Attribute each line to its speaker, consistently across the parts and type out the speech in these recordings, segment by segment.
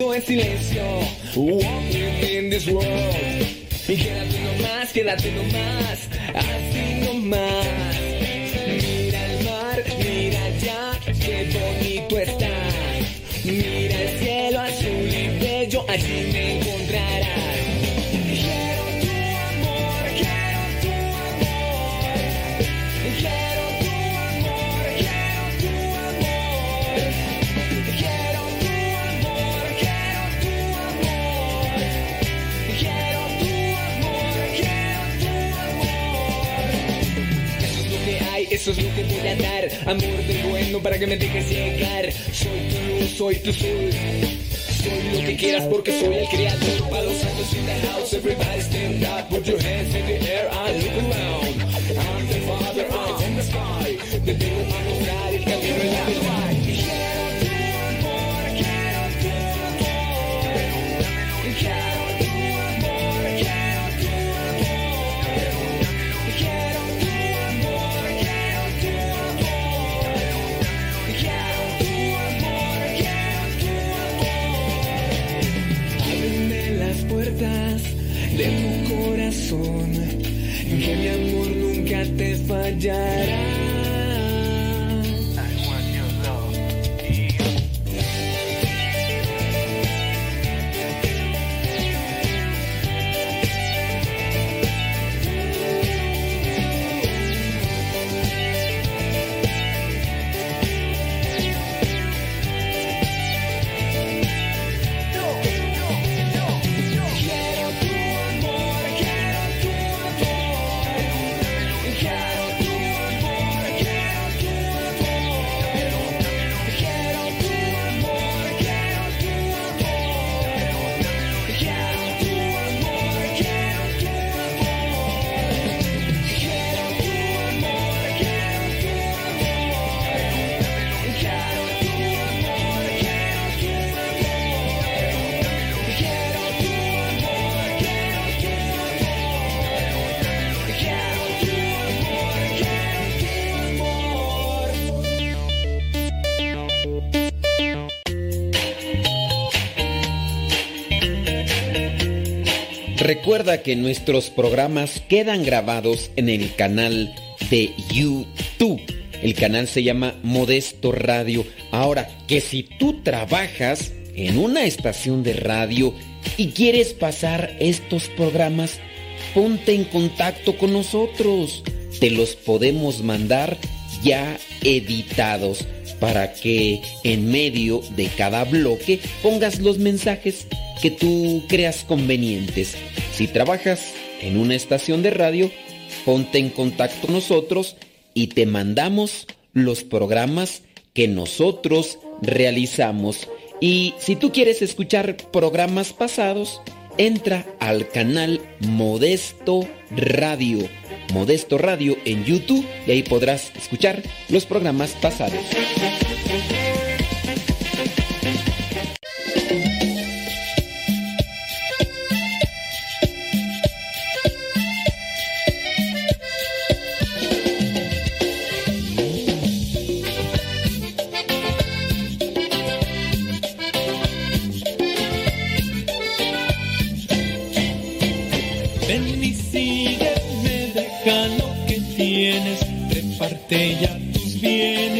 Speaker 1: en silencio, walking in this world. Y quédate nomás, quédate nomás, así nomás. Es lo que voy a para que me dejes llegar. Soy tu luz, soy tu sol. Soy lo que quieras porque soy el creador. Los santos in the house, everybody stand up. Put your hands in the air look around. Father, I'm the. Te fajar.
Speaker 2: Recuerda que nuestros programas quedan grabados en el canal de YouTube. El canal se llama Modesto Radio. Ahora, que si tú trabajas en una estación de radio y quieres pasar estos programas, ponte en contacto con nosotros. Te los podemos mandar ya editados para que en medio de cada bloque pongas los mensajes que tú creas convenientes. Si trabajas en una estación de radio, ponte en contacto con nosotros y te mandamos los programas que nosotros realizamos. Y si tú quieres escuchar programas pasados, entra al canal Modesto Radio. Modesto Radio en YouTube y ahí podrás escuchar los programas pasados.
Speaker 3: Reparte ya tus bienes,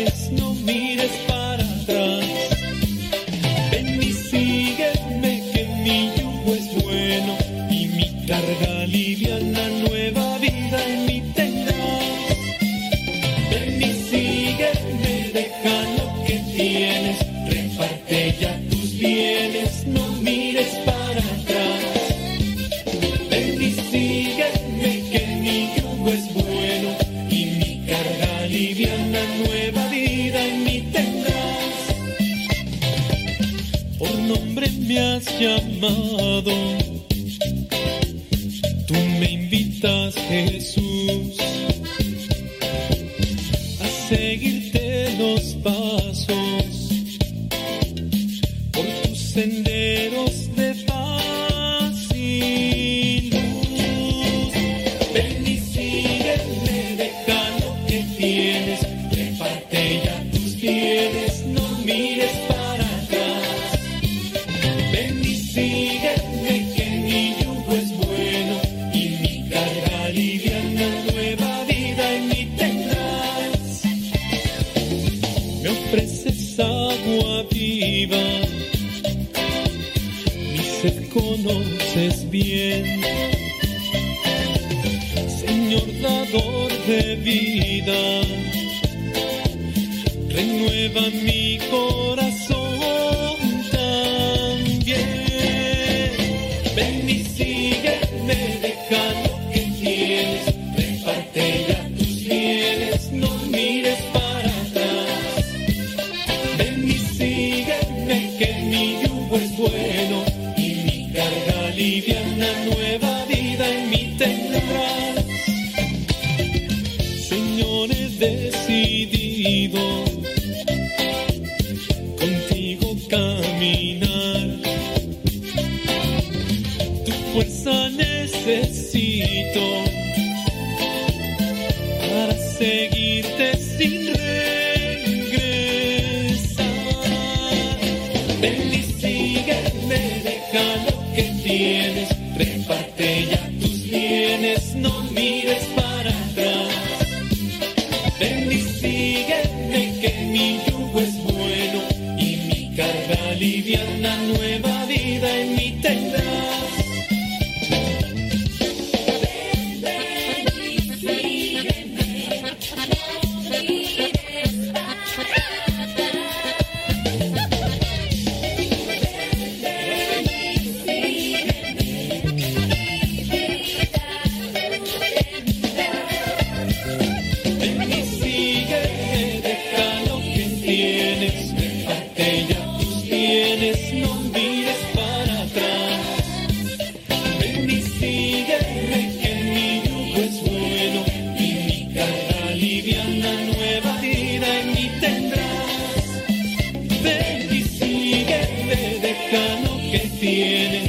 Speaker 3: que tienes,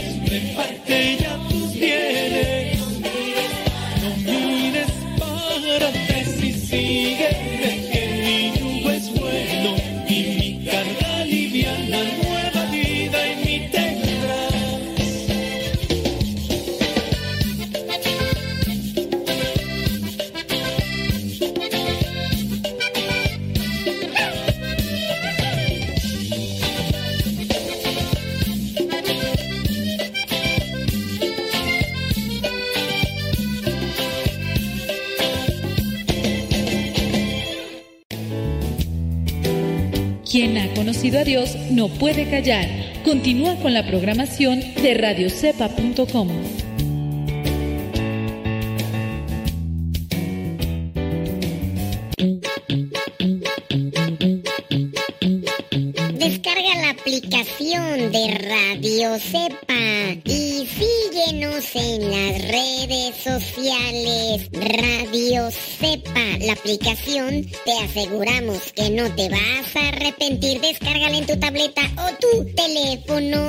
Speaker 3: no
Speaker 4: puede callar. Continúa con la programación de radiocepa.com.
Speaker 5: Descarga la aplicación de Radio Cepa y síguenos en las redes sociales. Radio Cepa, la aplicación, te aseguramos que no te vas a arrepentir. Tu o tu teléfono.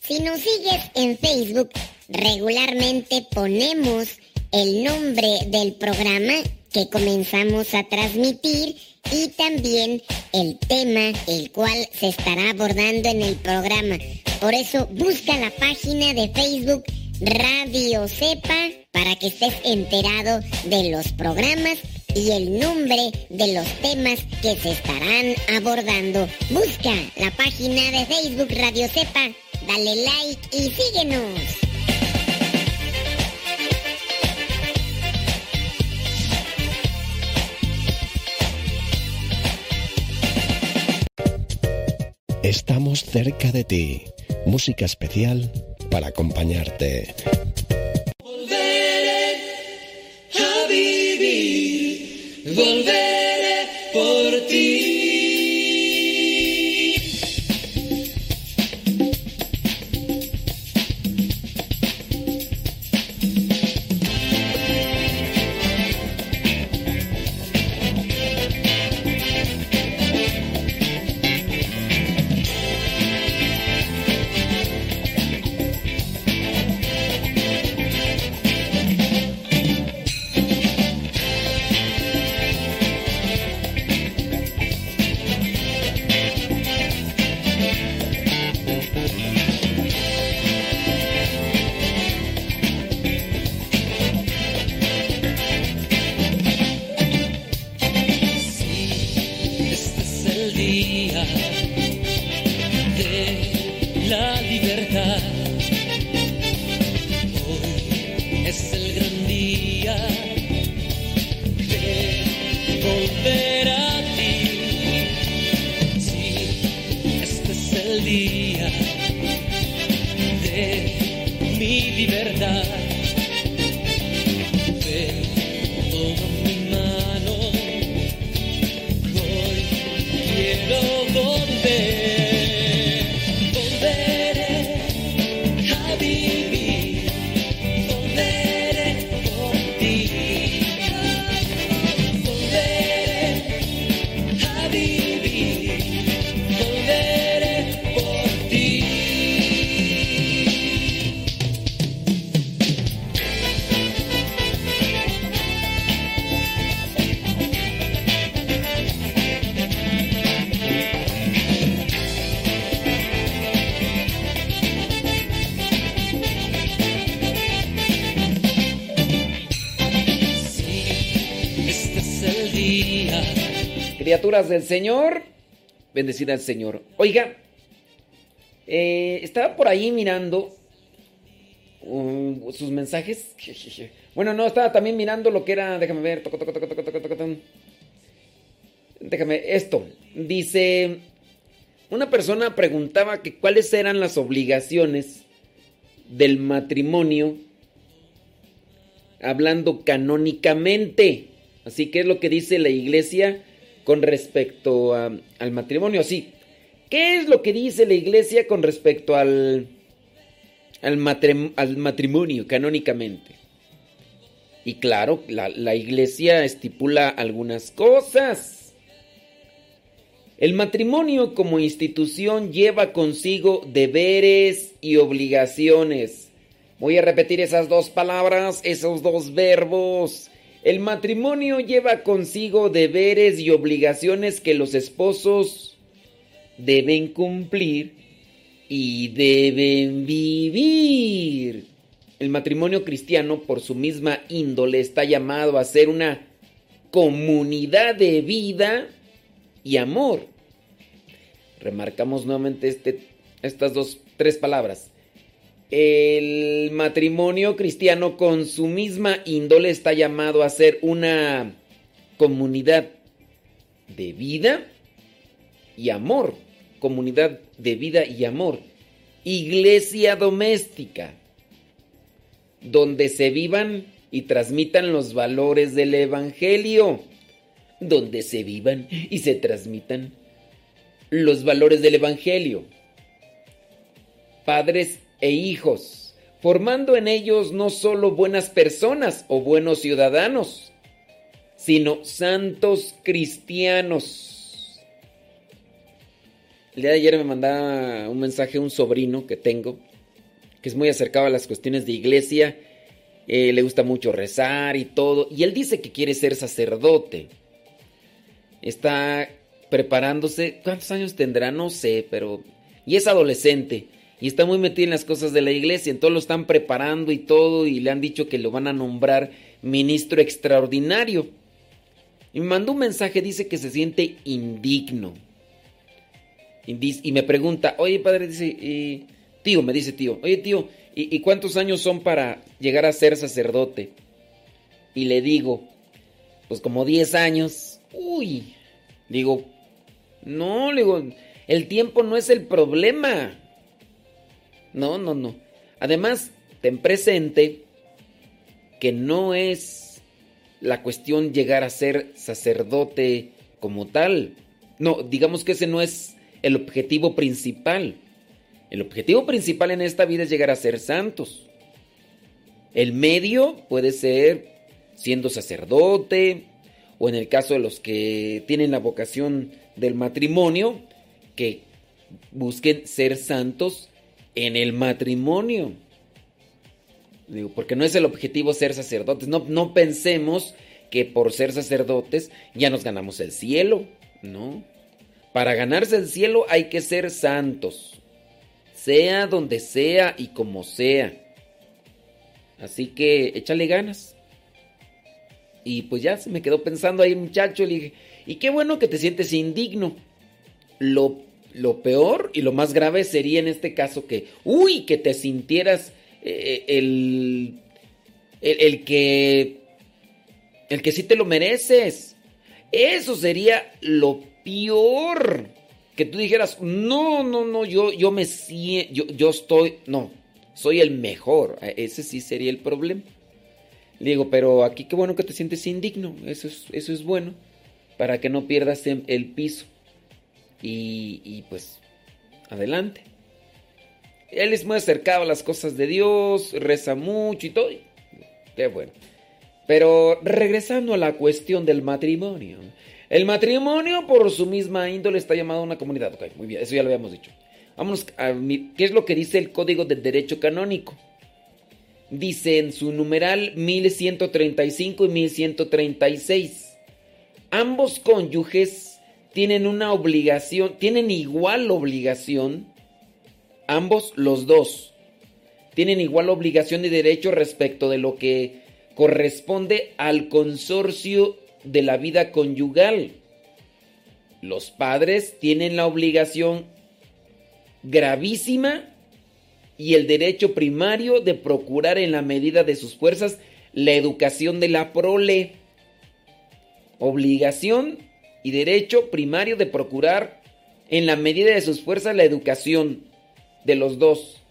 Speaker 5: Si nos sigues en Facebook, regularmente ponemos el nombre del programa que comenzamos a transmitir y también el tema el cual se estará abordando en el programa. Por eso busca la página de Facebook Radio Cepa para que estés enterado de los programas y el nombre de los temas que se estarán abordando. Busca la página de Facebook Radio Cepa, dale like y síguenos.
Speaker 6: Estamos cerca de ti. Música especial para acompañarte.
Speaker 7: Volveré a vivir, volveré
Speaker 2: del Señor, bendecida al Señor. Oiga, eh, estaba por ahí mirando um, sus mensajes. Bueno, no, estaba también mirando lo que era, déjame ver, déjame, esto. Dice, una persona preguntaba que cuáles eran las obligaciones del matrimonio hablando canónicamente. Así que es lo que dice la iglesia con respecto al matrimonio. Sí, ¿qué es lo que dice la iglesia con respecto al, al, al matrimonio canónicamente? Y claro, la, la iglesia estipula algunas cosas. El matrimonio como institución lleva consigo deberes y obligaciones. Voy a repetir esas dos palabras, esos dos verbos. El matrimonio lleva consigo deberes y obligaciones que los esposos deben cumplir y deben vivir. El matrimonio cristiano, por su misma índole, está llamado a ser una comunidad de vida y amor. Remarcamos nuevamente este, estas dos, tres palabras. El matrimonio cristiano con su misma índole está llamado a ser una comunidad de vida y amor. Comunidad de vida y amor. Iglesia doméstica. Donde se vivan y transmitan los valores del Evangelio. Donde se vivan y se transmitan los valores del Evangelio. Padres e hijos, formando en ellos no solo buenas personas o buenos ciudadanos, sino santos cristianos. El día de ayer me mandaba un mensaje un sobrino que tengo, que es muy acercado a las cuestiones de iglesia, eh, le gusta mucho rezar y todo, y él dice que quiere ser sacerdote. Está preparándose, ¿cuántos años tendrá? No sé, pero... Y es adolescente y está muy metido en las cosas de la iglesia, entonces lo están preparando y todo y le han dicho que lo van a nombrar ministro extraordinario. Y me mandó un mensaje, dice que se siente indigno. Y, me pregunta, oye padre, dice, tío, me dice tío, oye tío, ¿y, ¿y cuántos años son para llegar a ser sacerdote? Y le digo, pues como 10 años. Uy, digo, no, le digo, el tiempo no es el problema. No, no, no. Además, ten presente que no es la cuestión llegar a ser sacerdote como tal. No, digamos que ese no es el objetivo principal. El objetivo principal en esta vida es llegar a ser santos. El medio puede ser siendo sacerdote o en el caso de los que tienen la vocación del matrimonio, que busquen ser santos en el matrimonio. Digo, porque no es el objetivo ser sacerdotes. No, no pensemos que por ser sacerdotes ya nos ganamos el cielo. No. Para ganarse el cielo hay que ser santos. Sea donde sea y como sea. Así que échale ganas. Y pues ya se me quedó pensando ahí, muchacho. Le dije, y qué bueno que te sientes indigno. Lo lo peor y lo más grave sería en este caso que, uy, que te sintieras eh, el, el, que, el que sí te lo mereces, Eso sería lo peor. Que tú dijeras, no, no, no, yo, yo me siento, yo, yo estoy, no, soy el mejor. E, ese sí sería el problema. Le digo, pero aquí qué bueno que te sientes indigno. Eso es, eso es bueno. Para que no pierdas el piso. Y, y pues, adelante. Él es muy acercado a las cosas de Dios, reza mucho y todo. Qué bueno. Pero regresando a la cuestión del matrimonio. El matrimonio por su misma índole está llamado a una comunidad. Ok, muy bien, eso ya lo habíamos dicho. Vamos a qué es lo que dice el Código del Derecho Canónico. Dice en su numeral 1135 y 1136. Ambos cónyuges tienen una obligación, tienen igual obligación ambos los dos tienen igual obligación y derecho respecto de lo que corresponde al consorcio de la vida conyugal. Los padres tienen la obligación gravísima y el derecho primario de procurar en la medida de sus fuerzas la educación de la prole. Obligación y derecho primario de procurar en la medida de sus fuerzas la educación de los dos,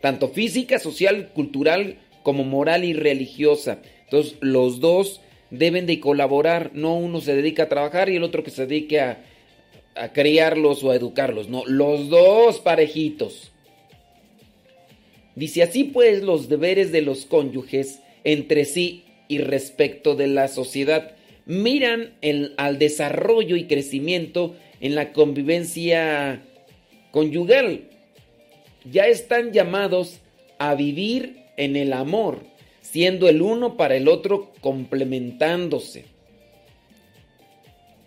Speaker 2: tanto física, social, cultural, como moral y religiosa. Entonces, los dos deben de colaborar, no uno se dedica a trabajar y el otro que se dedique a, a criarlos o a educarlos, no, los dos parejitos. Dice así pues los deberes de los cónyuges entre sí y respecto de la sociedad miran al desarrollo y crecimiento en la convivencia conyugal ya están llamados a vivir en el amor, siendo el uno para el otro complementándose.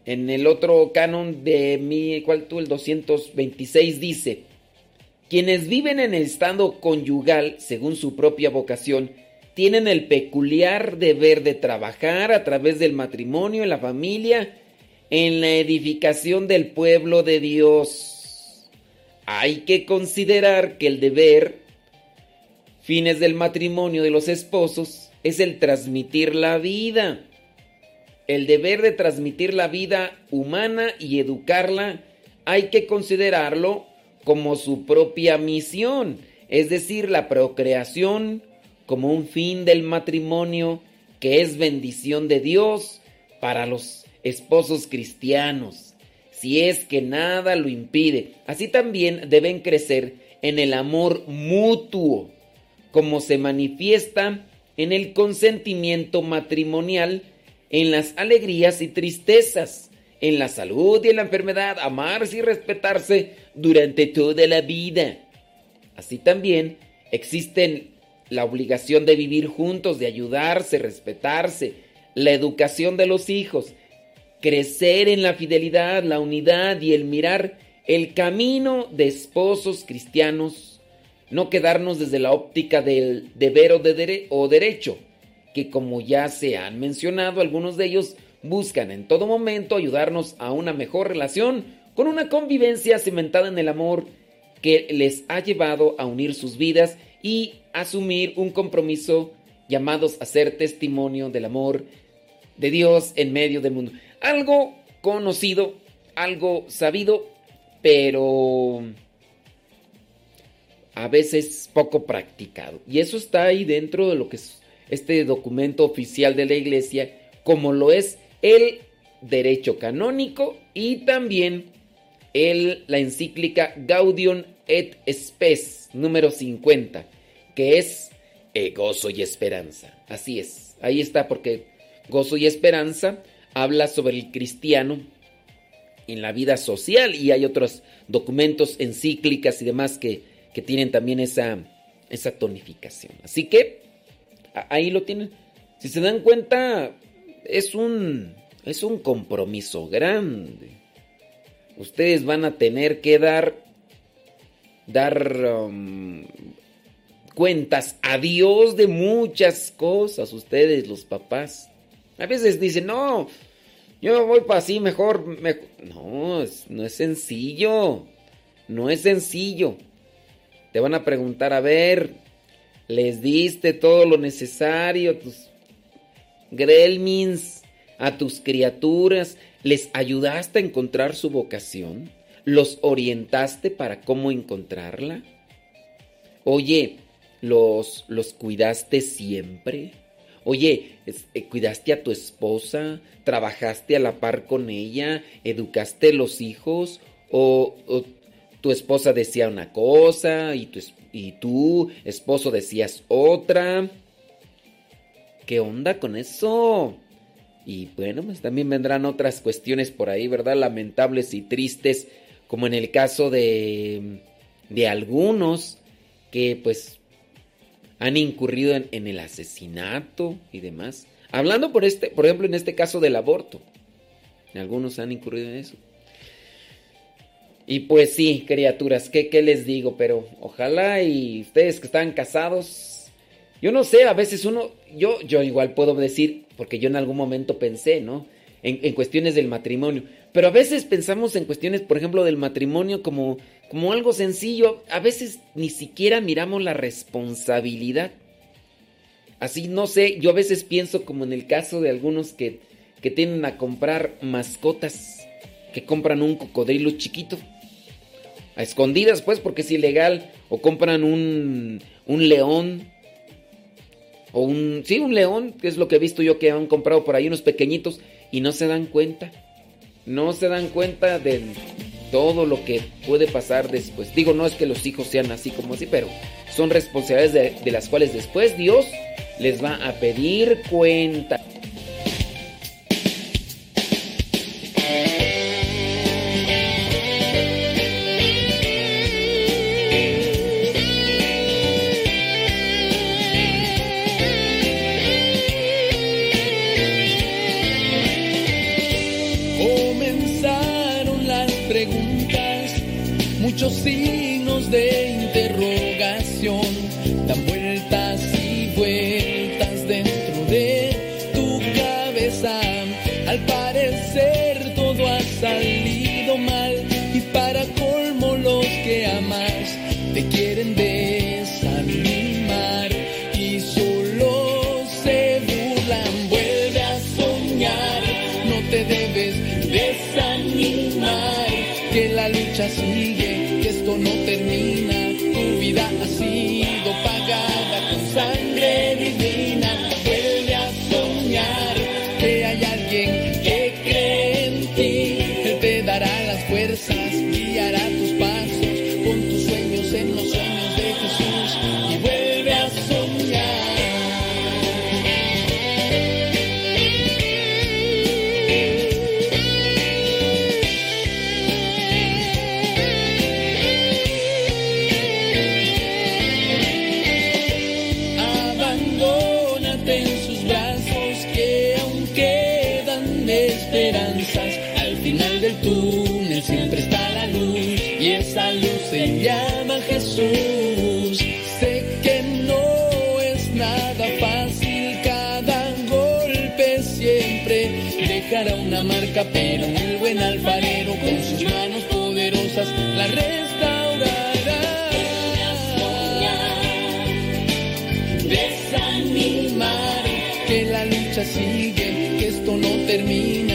Speaker 2: En el otro canon de mi, ¿cuál tú? El 226 dice, quienes viven en el estado conyugal según su propia vocación, tienen el peculiar deber de trabajar a través del matrimonio en la familia en la edificación del pueblo de Dios hay que considerar que el deber, fines del matrimonio de los esposos, es el transmitir la vida. El deber de transmitir la vida humana y educarla hay que considerarlo como su propia misión, es decir, la procreación como un fin del matrimonio que es bendición de Dios para los esposos cristianos si es que nada lo impide. Así también deben crecer en el amor mutuo, como se manifiesta en el consentimiento matrimonial, en las alegrías y tristezas, en la salud y en la enfermedad, amarse y respetarse durante toda la vida. Así también existen la obligación de vivir juntos, de ayudarse, respetarse, la educación de los hijos, crecer en la fidelidad, la unidad y el mirar el camino de esposos cristianos, no quedarnos desde la óptica del deber o, o derecho, que como ya se han mencionado, algunos de ellos buscan en todo momento ayudarnos a una mejor relación con una convivencia cimentada en el amor que les ha llevado a unir sus vidas y asumir un compromiso llamados a ser testimonio del amor de Dios en medio del mundo algo conocido, algo sabido, pero a veces poco practicado. Y eso está ahí dentro de lo que es este documento oficial de la iglesia, como lo es el derecho canónico y también el, la encíclica Gaudium et Spes número 50, que es eh, gozo y esperanza. Así es, ahí está porque gozo y esperanza habla sobre el cristiano en la vida social y hay otros documentos, encíclicas y demás que, que tienen también esa, esa tonificación. Así que ahí lo tienen. Si se dan cuenta, es un, es un compromiso grande. Ustedes van a tener que dar, dar um, cuentas a Dios de muchas cosas, ustedes los papás. A veces dicen, no, yo voy para así mejor. No, no es sencillo. No es sencillo. Te van a preguntar, a ver, les diste todo lo necesario, tus gremlins, a tus criaturas, les ayudaste a encontrar su vocación, los orientaste para cómo encontrarla. Oye, los, los cuidaste siempre. Oye, eh, cuidaste a tu esposa, trabajaste a la par con ella, educaste los hijos, o, tu esposa decía una cosa y tu, tú, esposo, decías otra. ¿Qué onda con eso? Y bueno, pues también vendrán otras cuestiones por ahí, ¿verdad? Lamentables y tristes, como en el caso de, de algunos que pues han incurrido en, el asesinato y demás. Hablando por este, por ejemplo, en este caso del aborto. Algunos han incurrido en eso. Y pues sí, criaturas, ¿qué, ¿qué, les digo? Pero ojalá y ustedes que están casados, yo no sé, a veces uno, yo, yo igual puedo decir, porque yo en algún momento pensé, ¿no? En, en cuestiones del matrimonio. Pero a veces pensamos en cuestiones, por ejemplo, del matrimonio como como algo sencillo. A veces ni siquiera miramos la responsabilidad. Así, no sé, yo a veces pienso como en el caso de algunos que, que a comprar mascotas, que compran un cocodrilo chiquito, a escondidas pues porque es ilegal, o compran un, un león, o un, sí, un león, que es lo que he visto yo que han comprado por ahí unos pequeñitos y no se dan cuenta, no se dan cuenta del todo lo que puede pasar después. Digo, no es que los hijos sean así como así, pero son responsabilidades de, las cuales después Dios les va a pedir cuenta.
Speaker 7: Que la pero el buen alfarero con sus manos poderosas la restaurará. Desanimar que la lucha sigue, que esto no termina,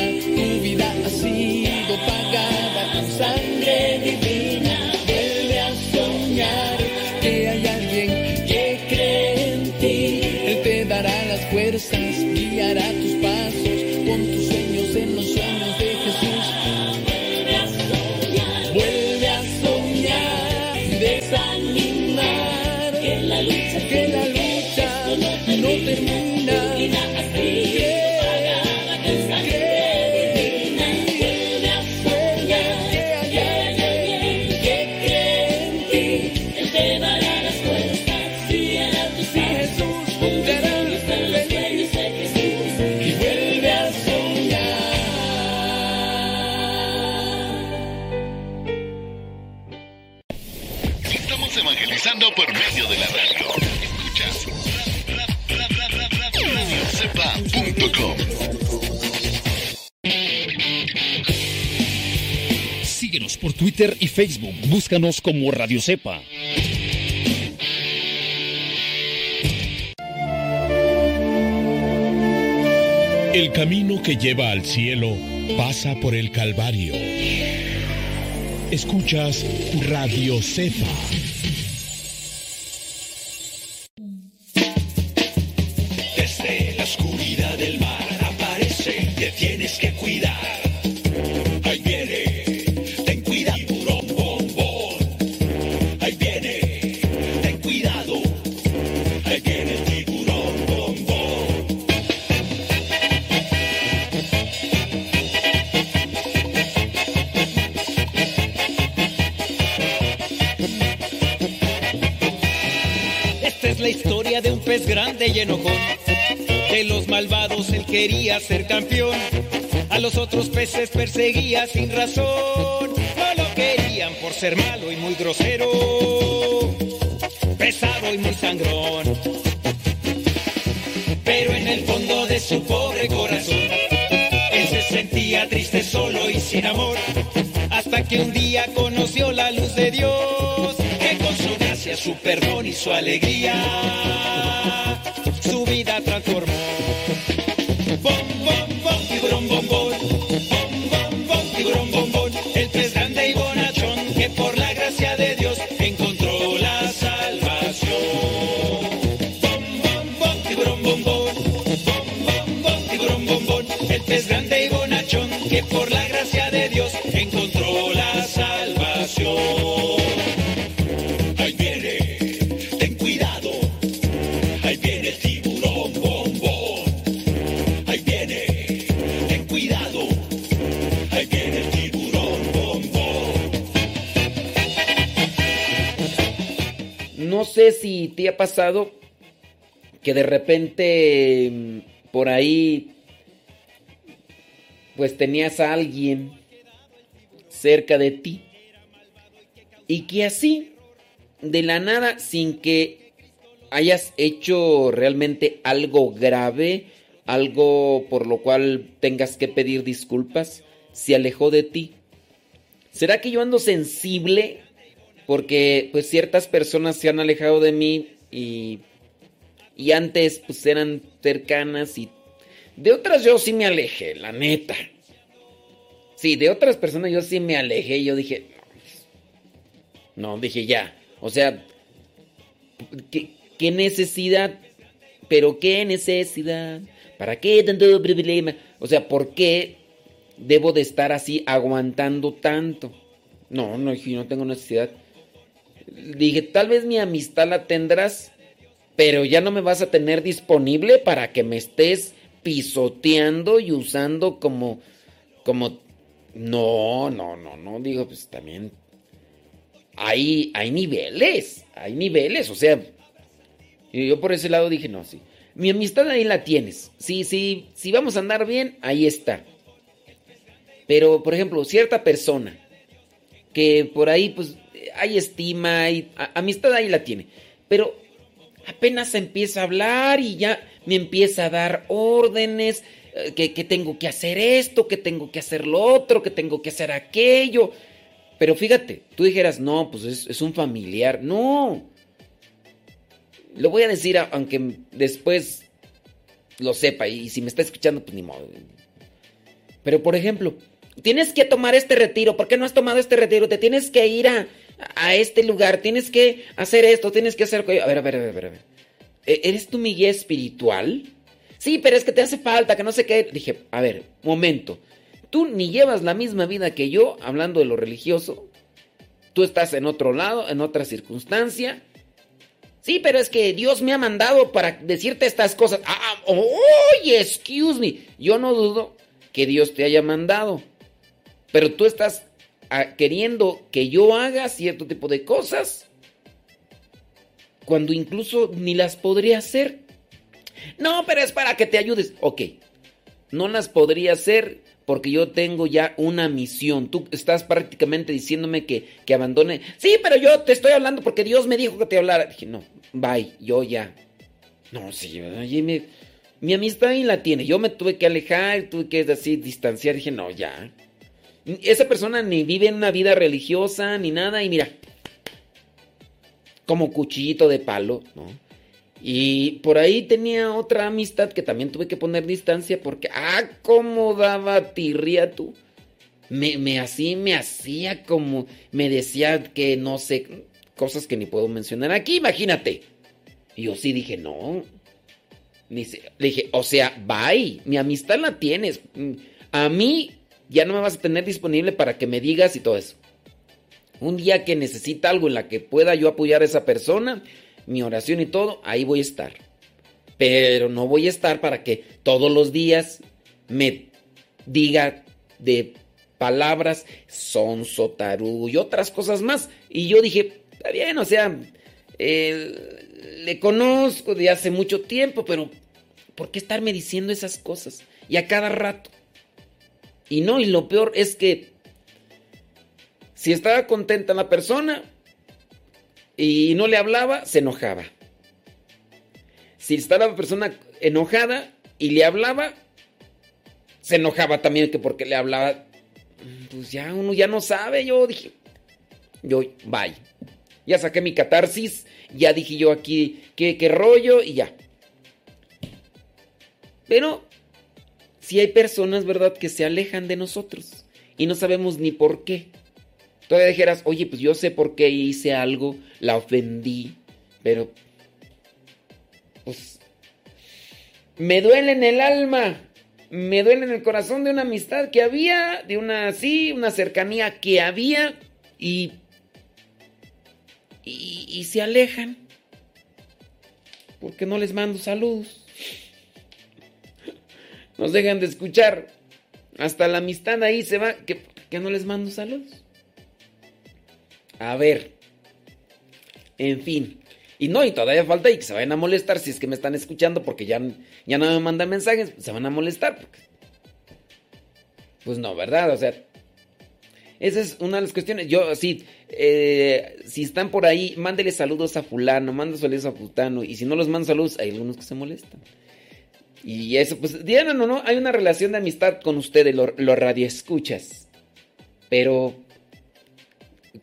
Speaker 8: Twitter y Facebook. Búscanos como Radio Cepa.
Speaker 9: El camino que lleva al cielo pasa por el Calvario. Escuchas Radio Cepa.
Speaker 8: Los otros peces perseguía sin razón. No lo querían por ser malo y muy grosero. Pesado y muy sangrón. Pero en el fondo de su pobre corazón, él se sentía triste, solo y sin amor. Hasta que un día conoció la luz de Dios, que con su gracia, su perdón y su alegría, su vida transformó.
Speaker 2: Te ha pasado que de repente mm, por ahí pues tenías a alguien cerca de ti y que así de la nada sin que hayas hecho realmente algo grave, algo por lo cual tengas que pedir disculpas, se alejó de ti. ¿Será que yo ando sensible? Porque pues ciertas personas se han alejado de mí y, y antes pues eran cercanas y de otras yo sí me alejé, la neta. Sí, de otras personas yo sí me alejé yo dije, no, dije ya. O sea, ¿qué, qué necesidad? ¿Pero qué necesidad? ¿Para qué tanto problema? O sea, ¿por qué debo de estar así aguantando tanto? No, no, dije, no tengo necesidad. Dije, tal vez mi amistad la tendrás, pero ya no me vas a tener disponible para que me estés pisoteando y usando como, como, no, no, no, no, digo, pues también hay, hay niveles, hay niveles, o sea, yo por ese lado dije, no, sí, mi amistad ahí la tienes, sí, sí, si vamos a andar bien, ahí está. Pero, por ejemplo, cierta persona que por ahí, pues, hay estima, hay amistad ahí la tiene, pero apenas empieza a hablar y ya me empieza a dar órdenes, eh, que, tengo que hacer esto, que tengo que hacer lo otro, que tengo que hacer aquello. Pero fíjate, tú dijeras, no, pues es, es un familiar. No. Lo voy a decir aunque después lo sepa y si me está escuchando, pues ni modo. Pero por ejemplo, tienes que tomar este retiro. ¿Por qué no has tomado este retiro? Te tienes que ir a, a este lugar. Tienes que hacer esto. Tienes que hacer. A ver, a ver, a ver, a ver, a ver. ¿E- ¿Eres tu mi guía espiritual? Sí, pero es que te hace falta, que no sé qué. Dije, a ver, momento. Tú ni llevas la misma vida que yo, hablando de lo religioso. Tú estás en otro lado, en otra circunstancia. Sí, pero es que Dios me ha mandado para decirte estas cosas. Ah, oye, excuse me. Yo no dudo que Dios te haya mandado. Pero tú estás queriendo que yo haga cierto tipo de cosas cuando incluso ni las podría hacer. No, pero es para que te ayudes. Ok, no las podría hacer porque yo tengo ya una misión. Tú estás prácticamente diciéndome que, que abandone. Sí, pero yo te estoy hablando porque Dios me dijo que te hablara. Dije, no, bye, yo ya. No, sí, oye, mi, mi amistad ahí la tiene. Yo me tuve que alejar, tuve que así distanciar. Dije, no, ya. Esa persona ni vive una vida religiosa ni nada. Y mira, como cuchillito de palo, ¿no? Y por ahí tenía otra amistad que también tuve que poner distancia porque, ah, cómo daba tirria tú. Me, me así, me hacía como, me decía que no sé, cosas que ni puedo mencionar aquí, imagínate. Y yo sí dije, no. le dije, o sea, bye, mi amistad la tienes. A mí ya no me vas a tener disponible para que me digas y todo eso. Un día que necesita algo en la que pueda yo apoyar a esa persona, mi oración y todo, ahí voy a estar. Pero no voy a estar para que todos los días me diga de palabras son sotarú y otras cosas más. Y yo dije, está bien, o sea, le conozco de hace mucho tiempo, pero ¿por qué estarme diciendo esas cosas? Y a cada rato. Y no, y lo peor es que si estaba contenta la persona, y no le hablaba, se enojaba. Si estaba la persona enojada y le hablaba, se enojaba también que porque le hablaba. Pues ya uno ya no sabe, yo dije, yo, bye. Ya saqué mi catarsis, ya dije yo aquí qué, qué rollo y ya. Pero si hay personas, ¿verdad?, que se alejan de nosotros y no sabemos ni por qué. Todavía dijeras, oye, pues yo sé por qué hice algo, la ofendí, pero pues me duele en el alma, me duele en el corazón de una amistad que había, de una sí, una cercanía que había y y, y se alejan porque no les mando saludos. Nos dejan de escuchar. Hasta la amistad ahí se va. Que, que no les mando saludos. A ver. En fin. Y no, y todavía falta y que se vayan a molestar si es que me están escuchando porque ya, ya no me mandan mensajes, se van a molestar. pues no, ¿verdad? O sea, esa es una de las cuestiones. Yo, sí, eh, si están por ahí, mándele saludos a fulano, manda saludos a fulano. Y si no los mando saludos, hay algunos que se molestan. Y eso, pues, digan o no, hay una relación de amistad con ustedes, los lo radioescuchas. Pero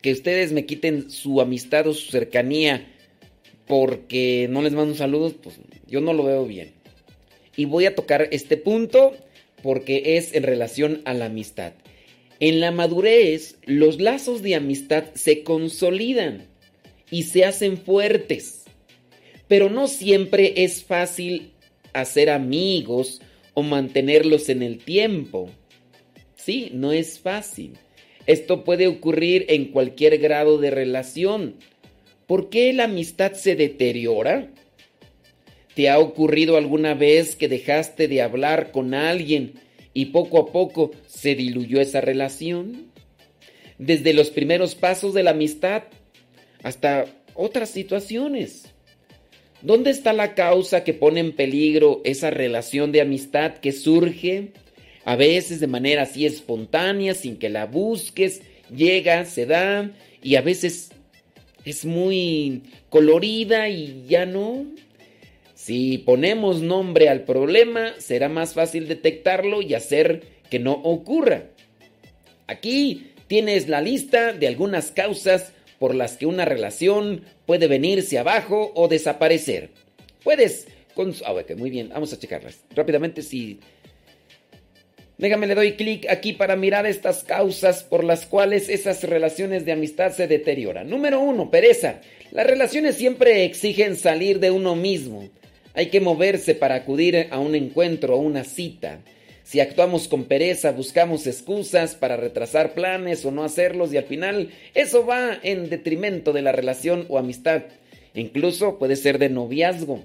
Speaker 2: que ustedes me quiten su amistad o su cercanía porque no les mando saludos, pues yo no lo veo bien. Y voy a tocar este punto porque es en relación a la amistad. En la madurez, los lazos de amistad se consolidan y se hacen fuertes. Pero no siempre es fácil hacer amigos o mantenerlos en el tiempo. Sí, no es fácil. Esto puede ocurrir en cualquier grado de relación. ¿Por qué la amistad se deteriora? ¿Te ha ocurrido alguna vez que dejaste de hablar con alguien y poco a poco se diluyó esa relación? Desde los primeros pasos de la amistad hasta otras situaciones. ¿Dónde está la causa que pone en peligro esa relación de amistad que surge a veces de manera así espontánea, sin que la busques, llega, se da y a veces es muy colorida y ya no. Si ponemos nombre al problema, será más fácil detectarlo y hacer que no ocurra. Aquí tienes la lista de algunas causas por las que una relación puede venirse abajo o desaparecer. Puedes... Ah, muy bien, vamos a checarlas. Rápidamente, si Déjame, le doy clic aquí para mirar estas causas por las cuales esas relaciones de amistad se deterioran. Número uno, pereza. Las relaciones siempre exigen salir de uno mismo. Hay que moverse para acudir a un encuentro o una cita. Si actuamos con pereza, buscamos excusas para retrasar planes o no hacerlos y al final eso va en detrimento de la relación o amistad. Incluso puede ser de noviazgo.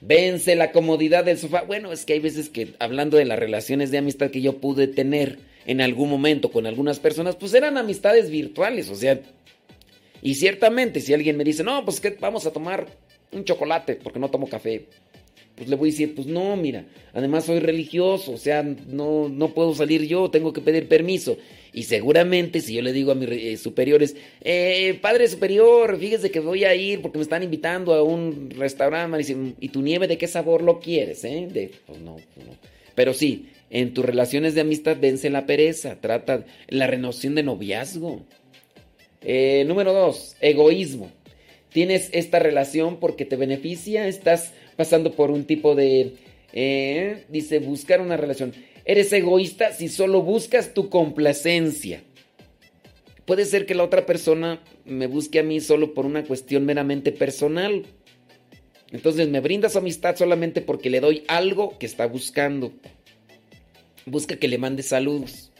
Speaker 2: Vence la comodidad del sofá. Bueno, es que hay veces que hablando de las relaciones de amistad que yo pude tener en algún momento con algunas personas, pues eran amistades virtuales, o sea, y ciertamente si alguien me dice, no, pues que vamos a tomar un chocolate porque no tomo café, pues le voy a decir, pues no, mira, además soy religioso, o sea, no, no puedo salir yo, tengo que pedir permiso. Y seguramente si yo le digo a mis eh, superiores, eh, padre superior, fíjese que voy a ir porque me están invitando a un restaurante, dicen, ¿y tu nieve de qué sabor lo quieres? Eh? De, pues no, pues no. Pero sí, en tus relaciones de amistad vence la pereza, trata la renovación de noviazgo. Eh, número dos, egoísmo. tienes esta relación porque te beneficia, estás pasando por un tipo de... Eh, dice, buscar una relación. Eres egoísta si solo buscas tu complacencia. Puede ser que la otra persona me busque a mí solo por una cuestión meramente personal. Entonces me brinda su amistad solamente porque le doy algo que está buscando. Busca que le mande saludos.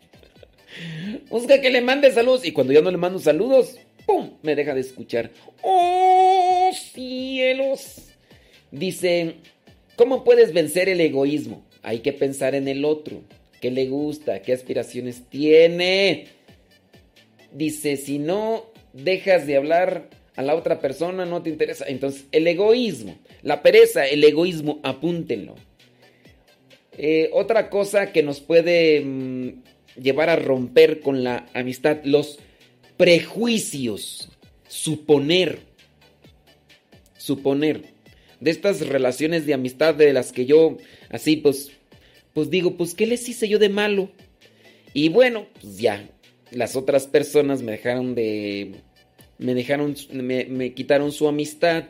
Speaker 2: Busca que le mande saludos. Y cuando yo no le mando saludos, ¡pum! Me deja de escuchar. ¡Oh, cielos! Dice, ¿cómo puedes vencer el egoísmo? Hay que pensar en el otro. ¿Qué le gusta? ¿Qué aspiraciones tiene? Dice, si no dejas de hablar a la otra persona, no te interesa. Entonces, el egoísmo, la pereza, el egoísmo, apúntenlo. Eh, otra cosa que nos puede mm, llevar a romper con la amistad, los prejuicios, suponer, suponer, de estas relaciones de amistad de las que yo así pues, pues digo, pues ¿qué les hice yo de malo? Y bueno, pues ya, las otras personas me dejaron de, me dejaron, me, me quitaron su amistad,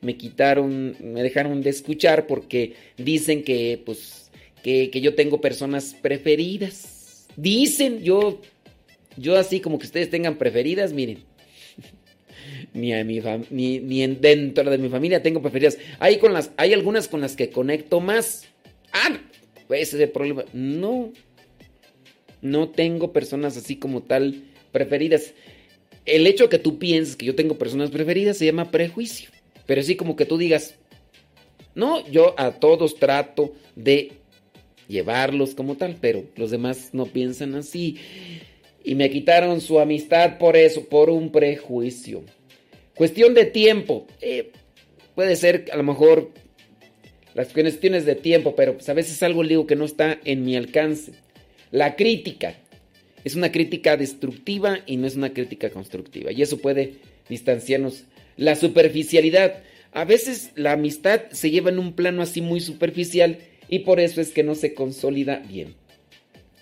Speaker 2: me quitaron, me dejaron de escuchar porque dicen que pues, que, que yo tengo personas preferidas. Dicen, yo yo así como que ustedes tengan preferidas, miren. Ni, a mi ni, ni dentro de mi familia tengo preferidas. Hay, con las, hay algunas con las que conecto más. Ah, ese es el problema. No. No tengo personas así como tal preferidas. El hecho que tú pienses que yo tengo personas preferidas se llama prejuicio. Pero así como que tú digas, no, yo a todos trato de llevarlos como tal, pero los demás no piensan así y me quitaron su amistad por eso, por un prejuicio. Cuestión de tiempo. Eh, puede ser a lo mejor las cuestiones de tiempo, pero pues a veces algo digo que no está en mi alcance. La crítica. Es una crítica destructiva y no es una crítica constructiva. Y eso puede distanciarnos. La superficialidad. A veces la amistad se lleva en un plano así muy superficial y por eso es que no se consolida bien.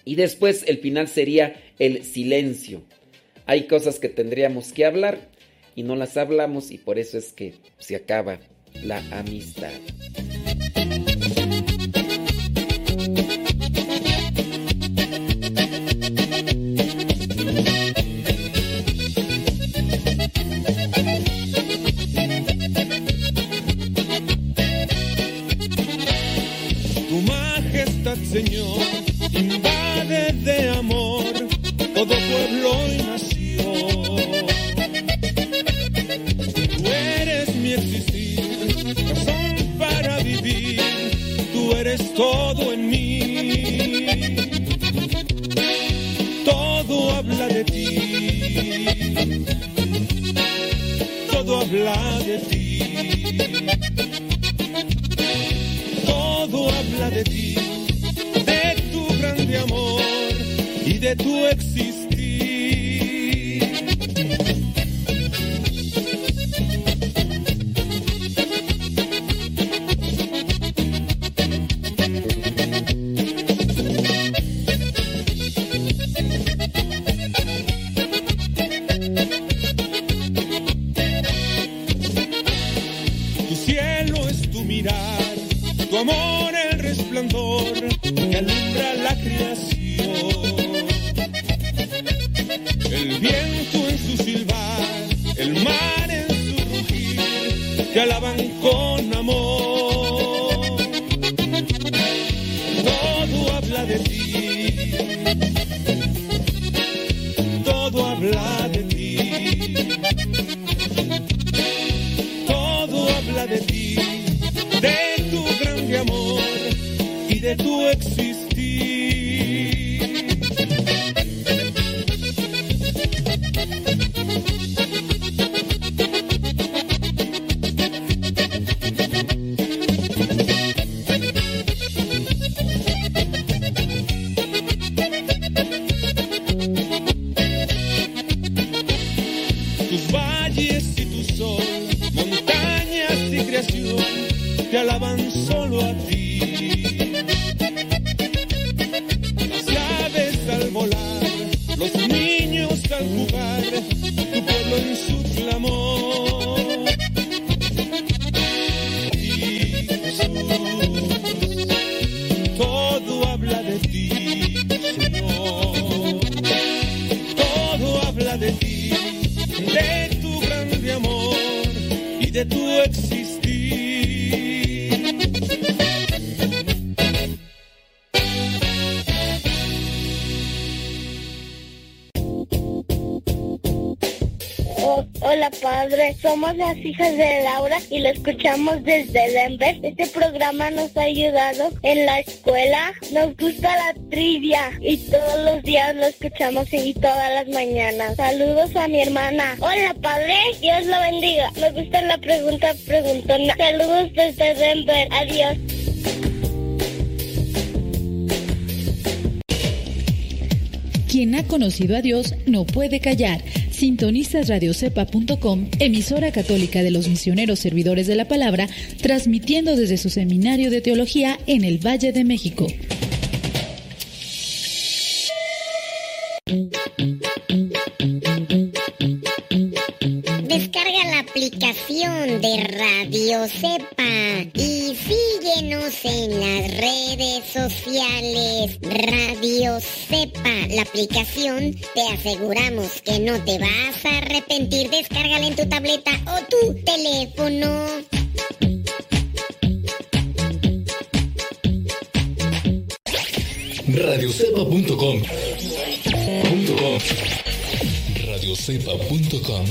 Speaker 2: Y después el final sería el silencio. Hay cosas que tendríamos que hablar y no las hablamos y por eso es que se acaba la amistad.
Speaker 10: Tu majestad, Señor de amor todo pueblo y nación. Eres todo en mí. Todo habla de ti, todo habla de ti. Todo habla de ti de amor y de tu existir.
Speaker 11: Padre, somos las hijas de Laura y lo escuchamos desde Denver. Este programa nos ha ayudado en la escuela. Nos gusta la trivia y todos los días lo escuchamos y todas las mañanas. Saludos a mi hermana. Hola padre, Dios lo bendiga. Me gusta la pregunta preguntona. Saludos desde Denver. Adiós.
Speaker 4: Quien ha conocido a Dios no puede callar. Sintonizas radiocepa.com, emisora católica de los misioneros servidores de la palabra, transmitiendo desde su seminario de teología en el Valle de México.
Speaker 5: De Radio Cepa y síguenos en las redes sociales. Radio Cepa, la aplicación, te aseguramos que no te vas a arrepentir. Descárgala en tu tableta o tu teléfono.
Speaker 12: Radiocepa.com Radiocepa.com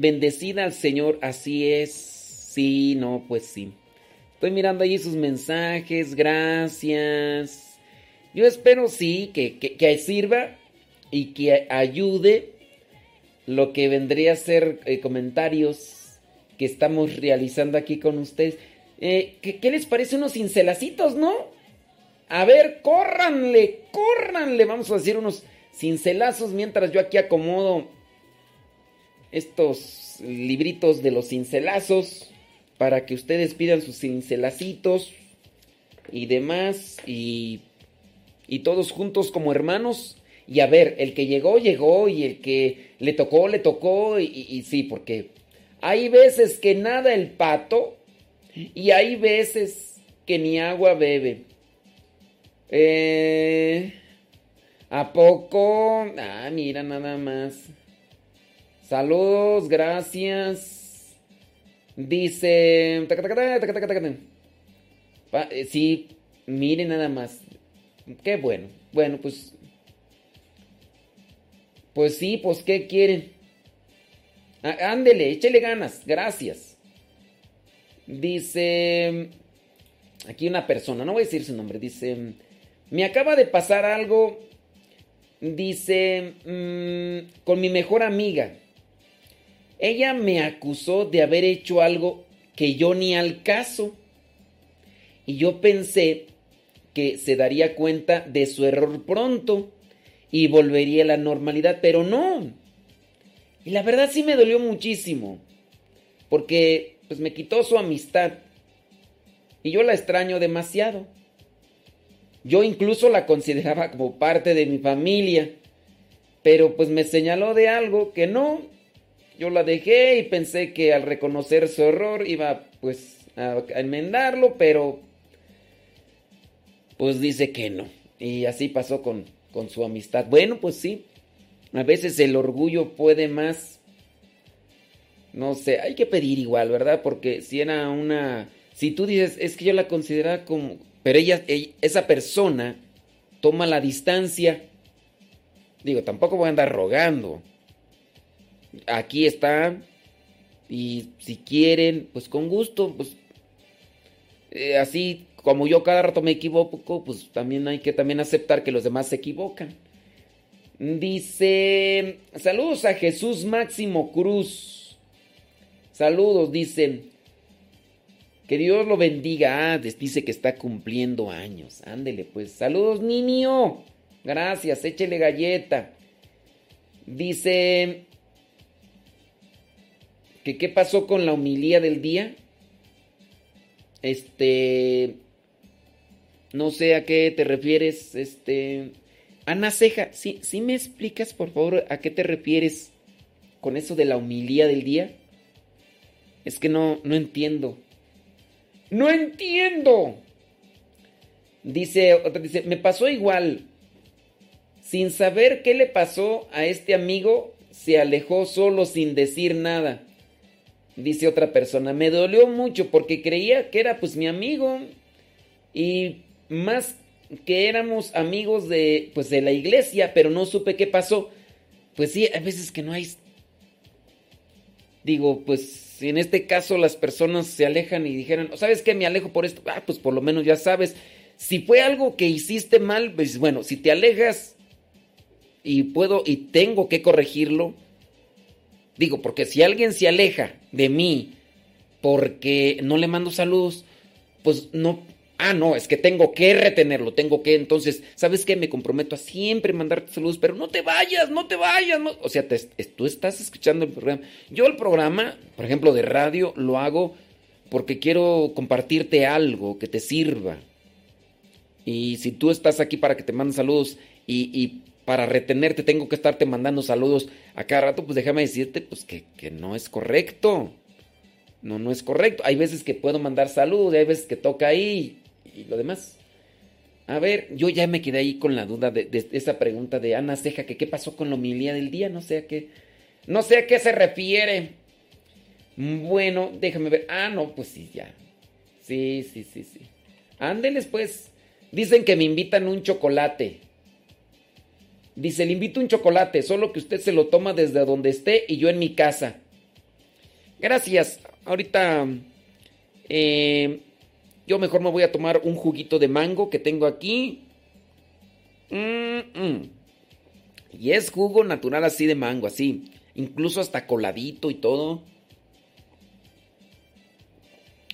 Speaker 2: bendecida al Señor, así es. Sí, no, pues sí. Estoy mirando allí sus mensajes, gracias. Yo espero sí que, que, sirva y que ayude lo que vendría a ser eh, comentarios que estamos realizando aquí con ustedes. Eh, ¿qué, qué les parece unos cincelacitos, no? A ver, córranle, córranle. Vamos a decir unos cincelazos mientras yo aquí acomodo estos libritos de los cincelazos para que ustedes pidan sus cincelacitos y demás y, y todos juntos como hermanos. Y a ver, el que llegó, llegó y el que le tocó, le tocó y, y- sí, porque hay veces que nada el pato y hay veces que ni agua bebe. Eh, ¿A poco? Ah, mira nada más. Saludos, gracias. Dice... eh, Sí, miren nada más. Qué bueno. Bueno, pues... Pues sí, pues ¿qué quieren? Á- Ándele, échele ganas. Gracias. Dice. Aquí una persona, no voy a decir su nombre. Dice. Me acaba de pasar algo. Dice. mm, con mi mejor amiga. Ella me acusó de haber hecho algo que yo ni al caso. Y yo pensé que se daría cuenta de su error pronto y volvería a la normalidad, pero no. Y la verdad sí me dolió muchísimo, porque pues me quitó su amistad y yo la extraño demasiado. Yo incluso la consideraba como parte de mi familia, pero pues me señaló de algo que no. Yo la dejé y pensé que al reconocer su error iba pues a, enmendarlo, pero pues dice que no. Y así pasó con, con su amistad. Bueno, pues sí. A veces el orgullo puede más. No sé, hay que pedir igual, ¿verdad? Porque si era una... Si tú dices, es que yo la consideraba como... Pero ella, ella- esa persona toma la distancia. Digo, tampoco voy a andar rogando. Aquí está. Y si quieren, pues con gusto, pues eh, así como yo cada rato me equivoco, pues también hay que también aceptar que los demás se equivocan. Dice, saludos a Jesús Máximo Cruz. Saludos, dice. Que Dios lo bendiga. Ah, dice que está cumpliendo años. Ándele, pues. Saludos, niño. Gracias, échele galleta. Dice que qué pasó con la humilía del día. Este. No sé a qué te refieres. Este. Ana Ceja, ¿sí, sí me explicas, por favor, a qué te refieres con eso de la humilía del día? Es que no, no entiendo. ¡No entiendo! Dice, otra dice, me pasó igual. Sin saber qué le pasó a este amigo, se alejó solo sin decir nada. Dice otra persona, me dolió mucho porque creía que era pues mi amigo y más que éramos amigos de pues de la iglesia, pero no supe qué pasó. Pues sí, hay veces que no hay digo, pues en este caso las personas se alejan y dijeran, "¿Sabes qué? Me alejo por esto." Ah, pues por lo menos ya sabes. Si fue algo que hiciste mal, pues bueno, si te alejas y puedo y tengo que corregirlo, Digo, porque si alguien se aleja de mí porque no le mando saludos, pues no. Ah, no, es que tengo que retenerlo, tengo que. Entonces, ¿sabes qué? Me comprometo a siempre mandarte saludos, pero no te vayas, no te vayas. O sea, tú estás escuchando el programa. Yo el programa, por ejemplo, de radio, lo hago porque quiero compartirte algo que te sirva. Y si tú estás aquí para que te manden saludos y para retenerte tengo que estarte mandando saludos a cada rato, pues déjame decirte pues que, que no es correcto. No, no es correcto. Hay veces que puedo mandar saludos, hay veces que toca ahí y lo demás. A ver, yo ya me quedé ahí con la duda de, de esa pregunta de Ana Ceja, que qué pasó con la homilía del día, no sé a qué, no sé a qué se refiere. Bueno, déjame ver. Ah, no, pues sí, ya. Sí, sí, sí, sí. Ándeles pues. Dicen que me invitan un chocolate. Dice, le invito un chocolate, solo que usted se lo toma desde donde esté y yo en mi casa. Gracias. Ahorita eh, yo mejor me voy a tomar un juguito de mango que tengo aquí. Mm, mm. Y es jugo natural así de mango, así. Incluso hasta coladito y todo.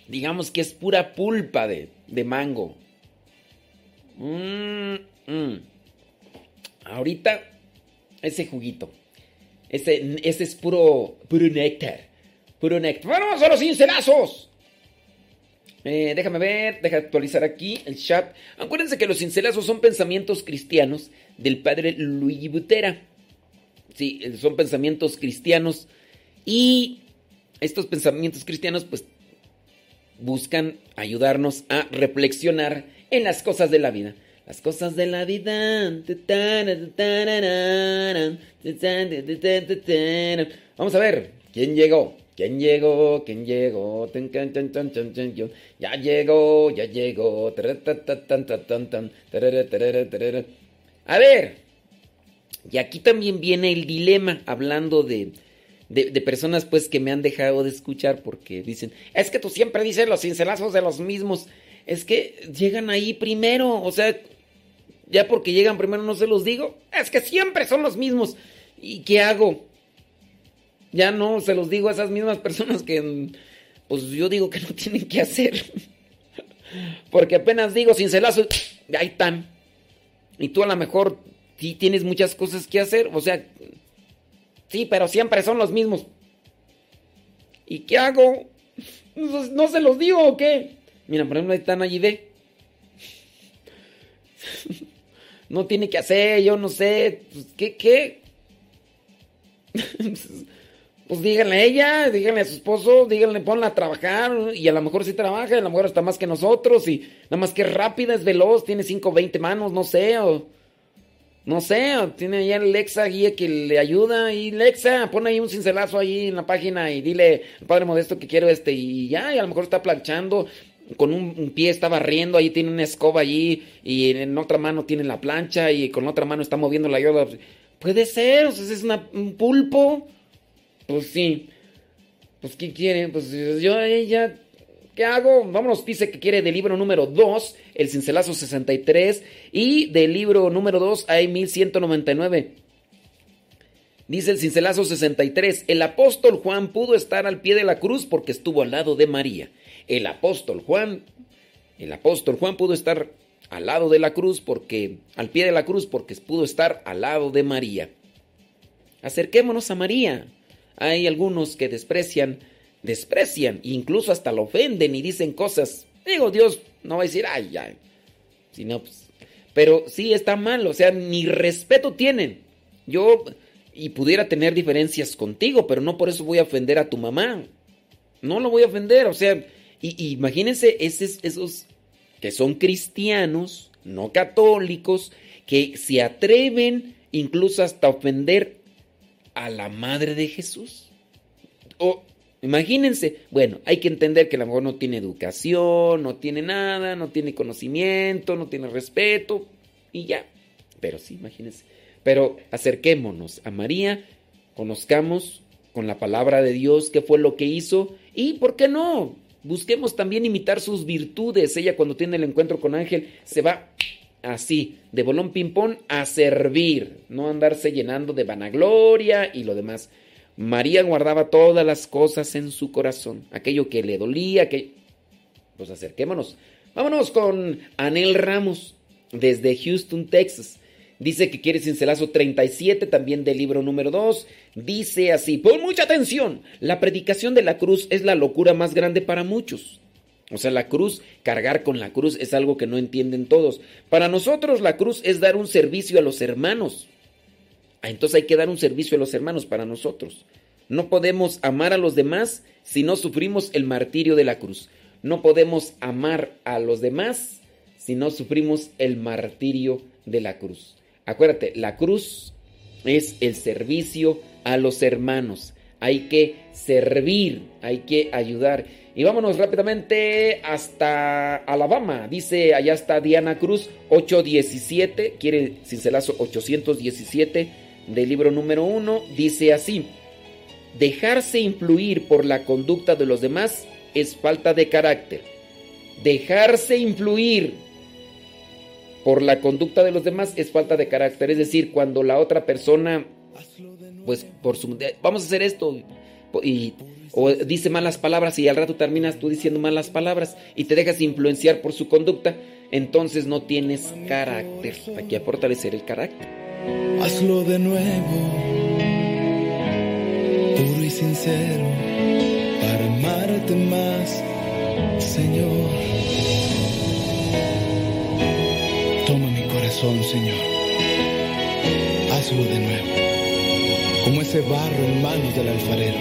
Speaker 2: Digamos que es pura pulpa de, de mango. Mm. Ahorita, ese juguito. Ese, ese es puro, puro néctar. Puro néctar. Vamos a los cincelazos. Eh, déjame ver, deja actualizar aquí el chat. Acuérdense que los cincelazos son pensamientos cristianos del padre Luigi Butera. Sí, eh, son pensamientos cristianos. Y estos pensamientos cristianos, pues, buscan ayudarnos a reflexionar en las cosas de la vida. Las cosas de la vida. Vamos a ver. ¿Quién llegó? ¿Quién llegó? ¿Quién llegó? Ya llegó, ya llegó. A ver. Y aquí también viene el dilema hablando de, de, de personas pues que me han dejado de escuchar porque dicen, es que tú siempre dices los cincelazos de los mismos. Es que llegan ahí primero, o sea, ya porque llegan primero no se los digo. Es que siempre son los mismos. ¿Y qué hago? Ya no se los digo a esas mismas personas que pues yo digo que no tienen que hacer. Porque apenas digo cincelazo, ahí están. Y tú a lo mejor sí tienes muchas cosas que hacer, o sea, sí, pero siempre son los mismos. ¿Y qué hago? ¿No, se los digo o qué? Mira, por ejemplo, ahí están allí de. No tiene que hacer, yo no sé. Pues, ¿Qué? ¿Qué? Pues díganle a ella, díganle a su esposo, díganle, ponla a trabajar. Y a lo mejor sí trabaja, a lo mejor está más que nosotros. Y nada más que rápida, es veloz, tiene 5 20 manos, no sé. O, no sé, o tiene allá el Lexa guía que le ayuda. Y Lexa, pon ahí un cincelazo ahí en la página y dile al padre modesto que quiero este. Y ya, y a lo mejor está planchando. Con un, pie está barriendo, ahí tiene una escoba allí. Y en otra mano tiene la plancha. Y con otra mano está moviendo la yoda. Puede ser, o sea, es un pulpo. Pues sí. Pues ¿qué quiere? Pues yo ella ¿Qué hago? Vámonos, dice que quiere del libro número 2, el cincelazo 63, y del libro número 2 hay 1199. Dice el cincelazo 63, el apóstol Juan pudo estar al pie de la cruz porque estuvo al lado de María. El apóstol Juan, el apóstol Juan pudo estar al lado de la cruz porque, al pie de la cruz porque pudo estar al lado de María. Acerquémonos a María. Hay algunos que desprecian, desprecian, incluso hasta lo ofenden y dicen cosas. Digo, Dios no va a decir, ay, ay. Si no, pues. Pero sí está mal, o sea, ni respeto tienen. Yo, y pudiera tener diferencias contigo, pero no por eso voy a ofender a tu mamá. No lo voy a ofender, o sea, y, imagínense esos, esos que son cristianos, no católicos, que se atreven incluso hasta ofender a la madre de Jesús. O imagínense, bueno, hay que entender que a lo mejor no tiene educación, no tiene nada, no tiene conocimiento, no tiene respeto y ya. Pero sí, imagínense. Pero acerquémonos a María, conozcamos con la palabra de Dios qué fue lo que hizo y, ¿por qué no? Busquemos también imitar sus virtudes. Ella cuando tiene el encuentro con Ángel se va así, de bolón ping-pong a servir, no andarse llenando de vanagloria y lo demás. María guardaba todas las cosas en su corazón, aquello que le dolía, que... Pues acerquémonos. Vámonos con Anel Ramos, desde Houston, Texas. Dice que quiere cincelazo 37, también del libro número 2. Dice así, pon mucha atención, la predicación de la cruz es la locura más grande para muchos. O sea, la cruz, cargar con la cruz es algo que no entienden todos. Para nosotros la cruz es dar un servicio a los hermanos. Ah, entonces hay que dar un servicio a los hermanos para nosotros. No podemos amar a los demás si no sufrimos el martirio de la cruz. No podemos amar a los demás si no sufrimos el martirio de la cruz. Acuérdate, la cruz es el servicio a los hermanos. Hay que servir, hay que ayudar. Y vámonos rápidamente hasta Alabama. Dice, allá está Diana Cruz, 817, quiere cincelazo 817 del libro número 1. Dice así, dejarse influir por la conducta de los demás es falta de carácter. Dejarse influir por la conducta de los demás es falta de carácter. Es decir, cuando la otra persona, pues por su... Vamos a hacer esto y o dice malas palabras y al rato terminas tú diciendo malas palabras y te dejas influenciar por su conducta, entonces no tienes carácter. Hay que fortalecer el carácter.
Speaker 7: Hazlo de nuevo, puro y sincero, para amarte más, Señor. Corazón, Señor. Hazlo de nuevo, como ese barro en manos del alfarero,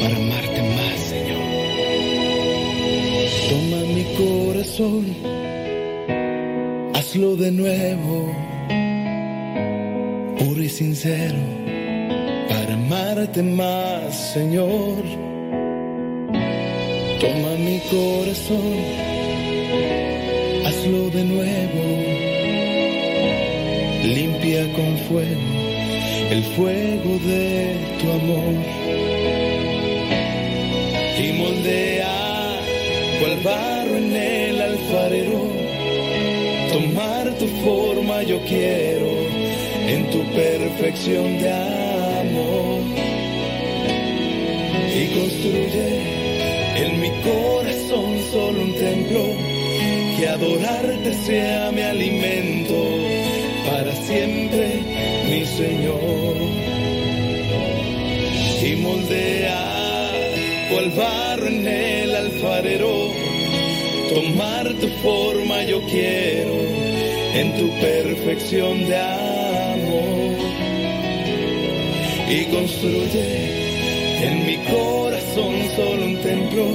Speaker 7: para amarte más, Señor. Toma mi corazón, hazlo de nuevo puro y sincero, para amarte más, Señor. Toma mi corazón, hazlo de nuevo, limpia con fuego
Speaker 13: el fuego de tu amor. Y moldea cual barro en el alfarero. Tomar tu forma yo quiero en tu perfección de amor. Y construye en mi corazón solo un templo que adorarte sea mi alimento para siempre, mi Señor. Y moldea cual barro en el alfarero, tomar tu forma yo quiero en tu perfección de amor. Y construye en mi corazón solo un templo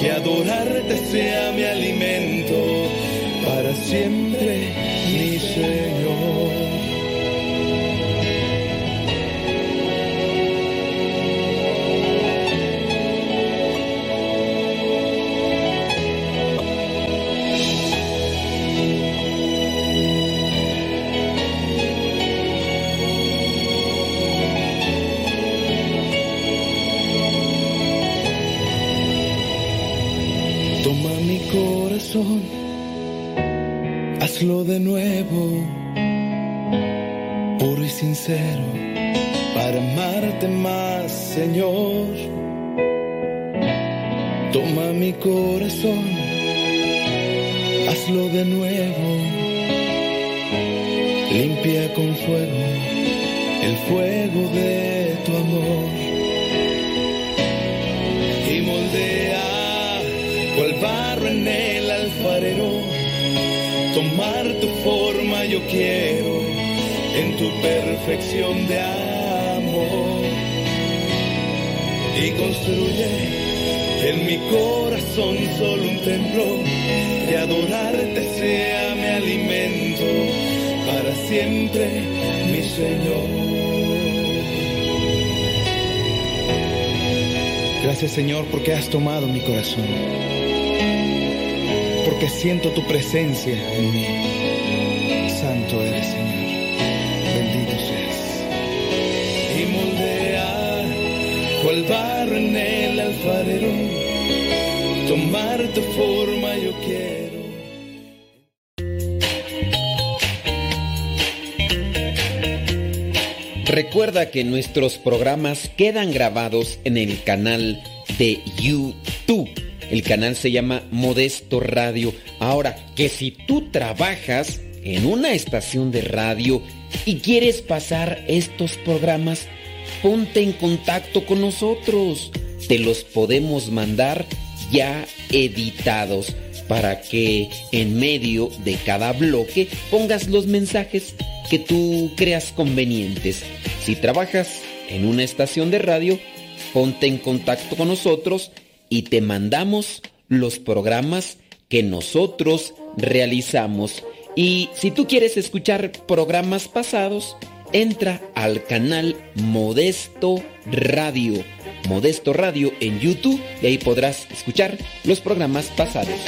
Speaker 13: que adorarte sea mi alimento para siempre, mi Señor. Hazlo de nuevo, puro y sincero, para amarte más, Señor. Toma mi corazón, hazlo de nuevo, limpia con fuego el fuego de tu amor Tomar tu forma yo quiero en tu perfección de amor. Y construye en mi corazón solo un templo que adorarte sea mi alimento para siempre, mi Señor. Gracias Señor porque has tomado mi corazón porque siento tu presencia en mí. Santo eres, Señor. Bendito seas. Y moldea cual barro en el alfarero. Tomar tu forma yo quiero.
Speaker 2: Recuerda que nuestros programas quedan grabados en el canal de YouTube. El canal se llama Modesto Radio. Ahora, que si tú trabajas en una estación de radio y quieres pasar estos programas, ponte en contacto con nosotros. Te los podemos mandar ya editados para que en medio de cada bloque pongas los mensajes que tú creas convenientes. Si trabajas en una estación de radio, ponte en contacto con nosotros y te mandamos los programas que nosotros realizamos. Y si tú quieres escuchar programas pasados, entra al canal Modesto Radio. Modesto Radio en YouTube y ahí podrás escuchar los programas pasados.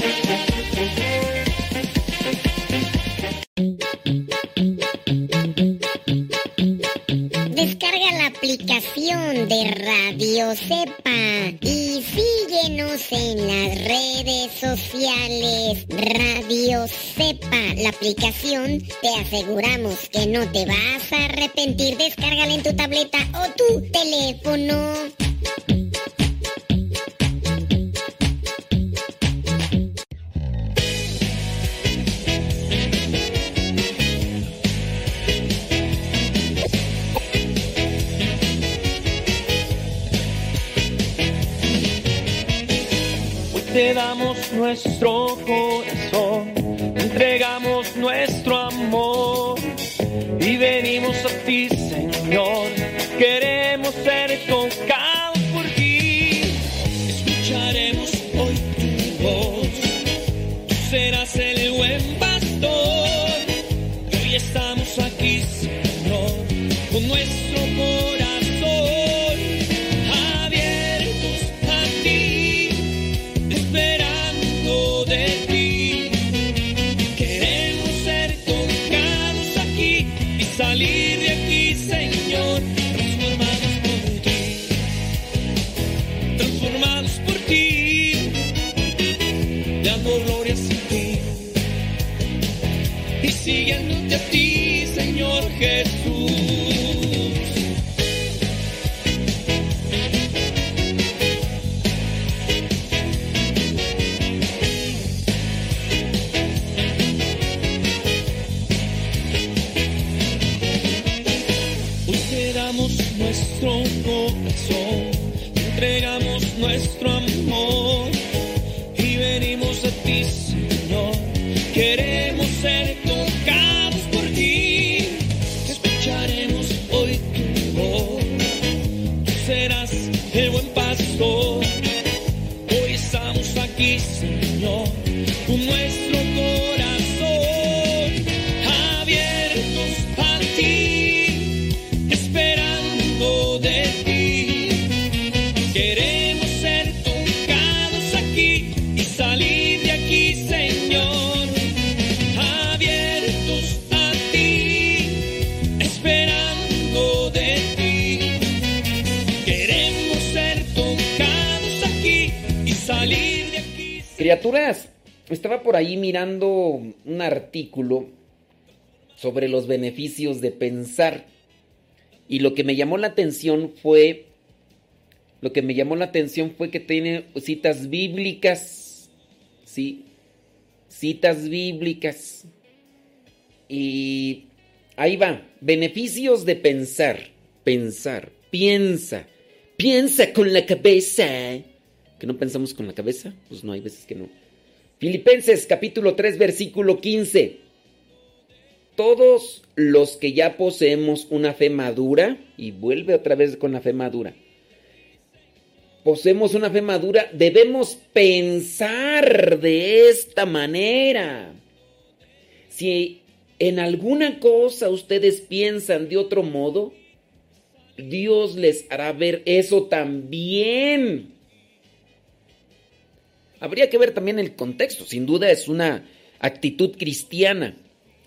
Speaker 5: La aplicación de Radio Cepa y síguenos en las redes sociales. Radio Cepa, la aplicación, te aseguramos que no te vas a arrepentir. Descárgala en tu tableta o tu teléfono.
Speaker 3: Te damos nuestro corazón, entregamos nuestro amor y venimos a ti, Señor. Queremos ser tocados por ti. Escucharemos hoy tu voz. Tú serás el buen pastor. Hoy estamos
Speaker 2: mirando un artículo sobre los beneficios de pensar. Y lo que me llamó la atención fue. Lo que me llamó la atención fue que tiene citas bíblicas. Sí. Citas bíblicas. Y ahí va. Beneficios de pensar. Pensar. Piensa. Piensa con la cabeza. ¿Que no pensamos con la cabeza? Pues no, hay veces que no. Filipenses capítulo 3 versículo 15. Todos los que ya poseemos una fe madura, y vuelve otra vez con la fe madura, poseemos una fe madura, debemos pensar de esta manera. Si en alguna cosa ustedes piensan de otro modo, Dios les hará ver eso también. Habría que ver también el contexto. Sin duda es una actitud cristiana.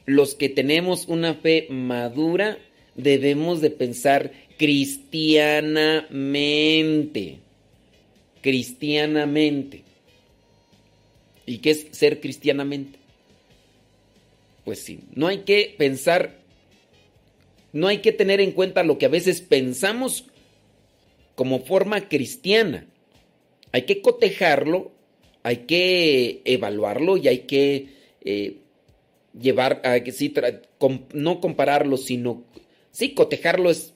Speaker 2: Los que tenemos una fe madura debemos de pensar cristianamente. Cristianamente. ¿Y qué es ser cristianamente? Pues sí, no hay que pensar, no hay que tener en cuenta lo que a veces pensamos como forma cristiana. Hay que cotejarlo, hay que evaluarlo y hay que eh, llevar, a que sí, no compararlo, sino sí cotejarlo es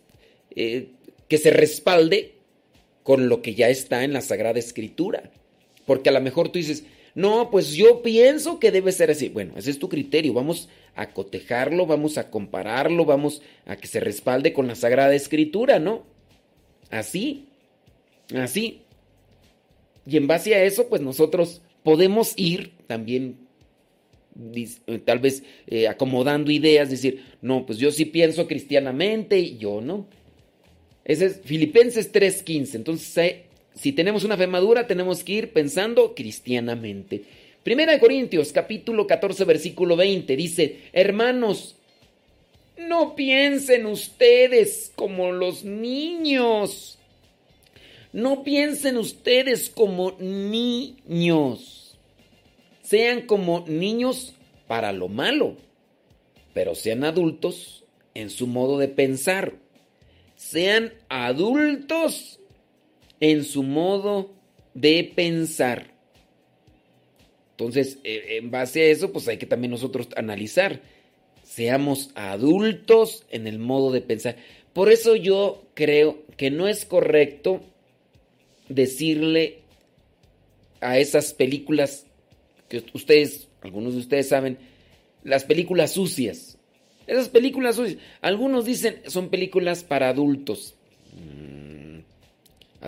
Speaker 2: eh, que se respalde con lo que ya está en la Sagrada Escritura. Porque a lo mejor tú dices, no, pues yo pienso que debe ser así. Bueno, ese es tu criterio. Vamos a cotejarlo, vamos a compararlo, vamos a que se respalde con la Sagrada Escritura, ¿no? Así, así. Y en base a eso, pues nosotros podemos ir también, eh, tal vez eh, acomodando ideas, decir, no, pues yo sí pienso cristianamente y yo no. Ese es Filipenses 3:15. Entonces, eh, si tenemos una fe madura, tenemos que ir pensando cristianamente. Primera de Corintios, capítulo 14, versículo 20, dice, hermanos, no piensen ustedes como los niños. No piensen ustedes como niños. Sean como niños para lo malo, pero sean adultos en su modo de pensar. Sean adultos en su modo de pensar. Entonces, eh, en base a eso, pues hay que también nosotros analizar. Seamos adultos en el modo de pensar. Por eso yo creo que no es correcto decirle a esas películas que ustedes, algunos de ustedes saben, las películas sucias. Esas películas sucias. Algunos dicen son películas para adultos. Mm,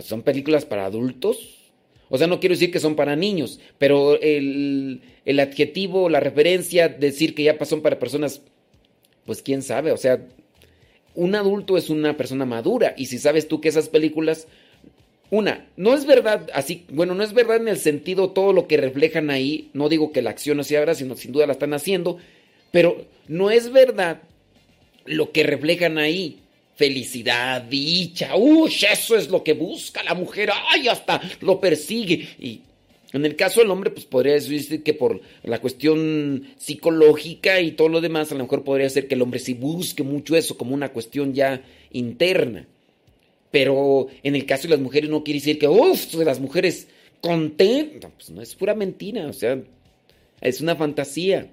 Speaker 2: ¿Son películas para adultos? O sea, no quiero decir que son para niños, pero el, el adjetivo, la referencia, decir que ya son para personas, pues quién sabe, o sea, un adulto es una persona madura y si sabes tú que esas películas, una, no es verdad así, bueno, no es verdad en el sentido todo lo que reflejan ahí, no digo que la acción no sea verdad, sino sin duda la están haciendo, pero no es verdad lo que reflejan ahí. Felicidad, dicha, uy, eso es lo que busca la mujer, ay, hasta lo persigue. Y En el caso del hombre, pues podría decir que por la cuestión psicológica y todo lo demás, a lo mejor podría ser que el hombre sí busque mucho eso como una cuestión ya interna. Pero en el caso de las mujeres no quiere decir que, uff, las mujeres contentas. Pues no, es pura mentira, o sea, es una fantasía.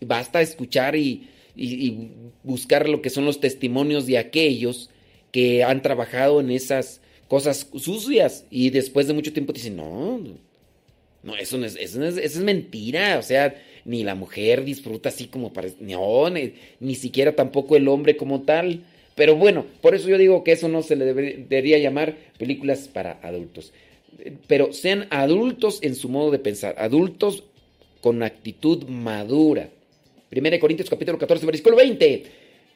Speaker 2: Basta escuchar y, y, y buscar lo que son los testimonios de aquellos que han trabajado en esas cosas sucias y después de mucho tiempo te dicen, no, no, eso no es, eso no es, eso es mentira, o sea, ni la mujer disfruta así como parece, no, ni, ni siquiera tampoco el hombre como tal. Pero bueno, por eso yo digo que eso no se le debe- debería llamar películas para adultos. Pero sean adultos en su modo de pensar, adultos con actitud madura. 1 Corintios capítulo 14, versículo 20.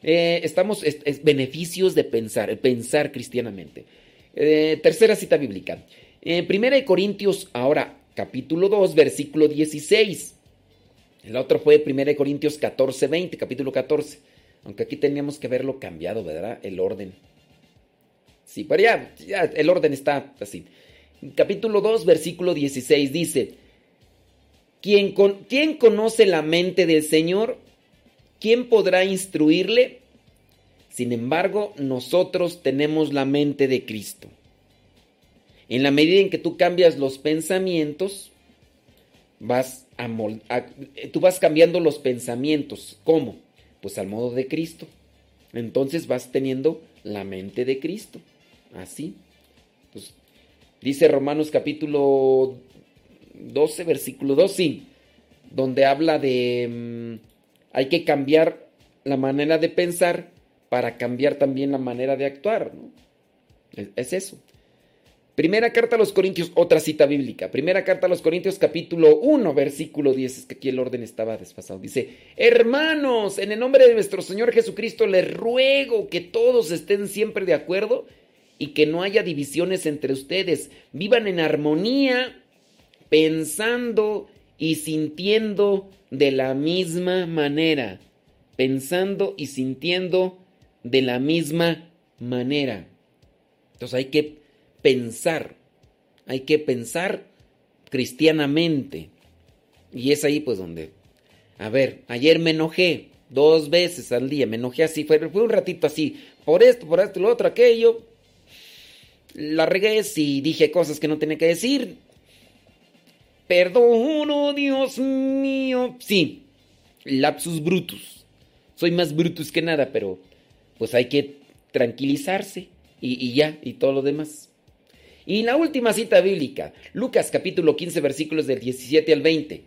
Speaker 2: Eh, estamos, es, es beneficios de pensar, pensar cristianamente. Eh, tercera cita bíblica. En 1 Corintios, ahora, capítulo 2, versículo 16. El otro fue 1 Corintios 14, 20, capítulo 14. Aunque aquí teníamos que haberlo cambiado, ¿verdad? El orden. Sí, pero ya, ya el orden está así. Capítulo 2, versículo 16 dice, ¿Quién, con, ¿quién conoce la mente del Señor? ¿Quién podrá instruirle? Sin embargo, nosotros tenemos la mente de Cristo. En la medida en que tú cambias los pensamientos, vas a- tú vas cambiando los pensamientos. ¿Cómo? Pues al modo de Cristo. Entonces vas teniendo la mente de Cristo. Así. Pues, dice Romanos capítulo 12, versículo 2, sí, donde habla de mm, hay que cambiar la manera de pensar para cambiar también la manera de actuar. ¿no? Es, es eso. Primera carta a los Corintios, otra cita bíblica. Primera carta a los Corintios, capítulo 1, versículo 10. Es que aquí el orden estaba desfasado. Dice, hermanos, en el nombre de nuestro Señor Jesucristo, les ruego que todos estén siempre de acuerdo y que no haya divisiones entre ustedes. Vivan en armonía, pensando y sintiendo de la misma manera. Pensando y sintiendo de la misma manera. Entonces hay que pensar, hay que pensar cristianamente. Y es ahí pues donde, a ver, ayer me enojé dos veces al día, me enojé así, fue, fue un ratito así, por esto, por esto, lo otro, aquello. La regué y dije cosas que no tenía que decir. Perdono, Dios mío. Sí, lapsus brutus. Soy más brutus que nada, pero pues hay que tranquilizarse y, y ya, y todo lo demás. Y la última cita bíblica, Lucas capítulo 15 versículos del 17 al 20.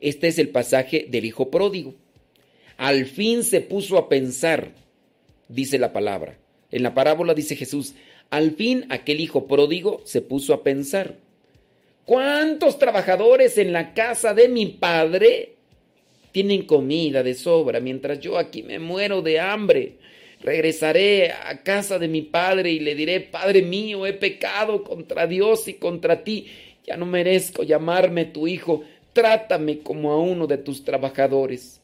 Speaker 2: Este es el pasaje del hijo pródigo. Al fin se puso a pensar, dice la palabra. En la parábola dice Jesús, al fin aquel hijo pródigo se puso a pensar. ¿Cuántos trabajadores en la casa de mi padre tienen comida de sobra mientras yo aquí me muero de hambre? Regresaré a casa de mi padre y le diré, Padre mío, he pecado contra Dios y contra ti. Ya no merezco llamarme tu hijo. Trátame como a uno de tus trabajadores.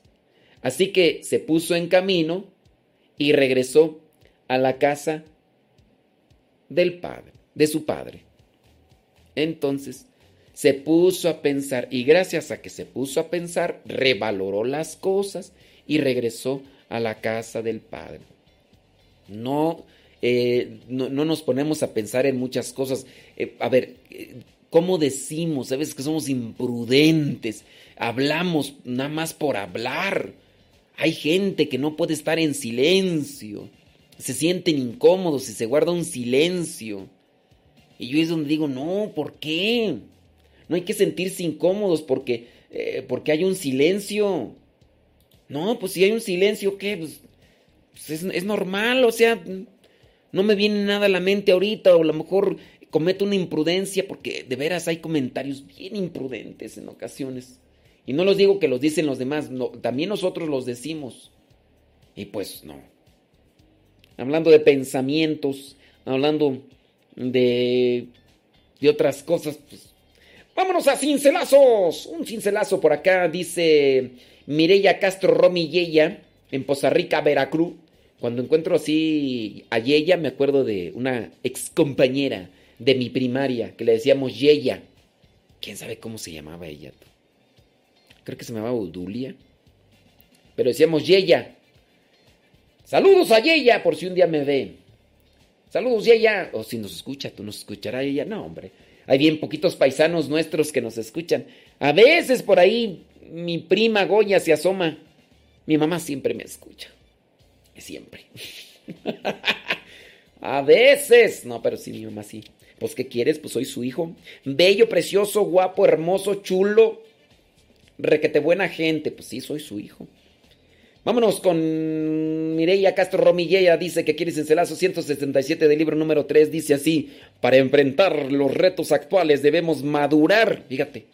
Speaker 2: Así que se puso en camino y regresó a la casa del padre, de su padre. Entonces se puso a pensar y gracias a que se puso a pensar, revaloró las cosas y regresó a la casa del padre. No, eh, no, no, nos ponemos a pensar en muchas cosas. Eh, a ver, eh, ¿cómo decimos? A veces que somos imprudentes, hablamos nada más por hablar. Hay gente que no puede estar en silencio, se sienten incómodos y se guarda un silencio. Y yo es donde digo, no, ¿por qué? No hay que sentirse incómodos porque, porque hay un silencio. No, pues si hay un silencio, ¿qué? Pues, pues es, es, normal, o sea, no me viene nada a la mente ahorita, o a lo mejor cometo una imprudencia, porque de veras hay comentarios bien imprudentes en ocasiones. Y no los digo que los dicen los demás, también nosotros los decimos. Y pues no. Hablando de pensamientos, hablando de, de otras cosas, pues vámonos a cincelazos. Un cincelazo por acá, dice Mireya Castro Romy Yeya, en Poza Rica, Veracruz. Cuando encuentro así a Yeya, me acuerdo de una ex compañera de mi primaria, que le decíamos Yeya. quién sabe cómo se llamaba ella. Creo que se llamaba Udulia. Pero decíamos Yeya. Saludos a Yeya por si un día me ve. Saludos Yeya. O si nos escucha, tú nos escuchará ella. No, hombre. Hay bien poquitos paisanos nuestros que nos escuchan. A veces por ahí mi prima Goya se asoma. Mi mamá siempre me escucha. Siempre. A veces. No, pero sí, mi mamá sí. Pues, ¿qué quieres? Pues soy su hijo. Bello, precioso, guapo, hermoso, chulo. Requete buena gente. Pues sí, soy su hijo. Vámonos con Mireia Castro Romillea. Dice que quiere Cincelazo 167 del libro número 3. Dice así: Para enfrentar los retos actuales debemos madurar. Fíjate.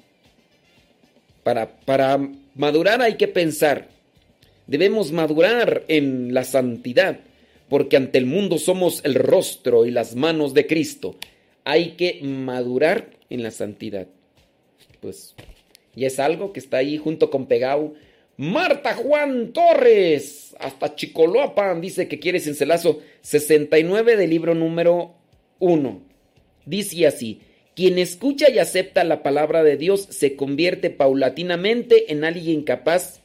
Speaker 2: Para, para madurar hay que pensar. Debemos madurar en la santidad, porque ante el mundo somos el rostro y las manos de Cristo. Hay que madurar en la santidad. Pues, y es algo que está ahí junto con Pegau. Marta Juan Torres, hasta Chicoloapan, dice que quiere cincelazo 69 del libro número 1. Dice así, quien escucha y acepta la palabra de Dios se convierte paulatinamente en alguien capaz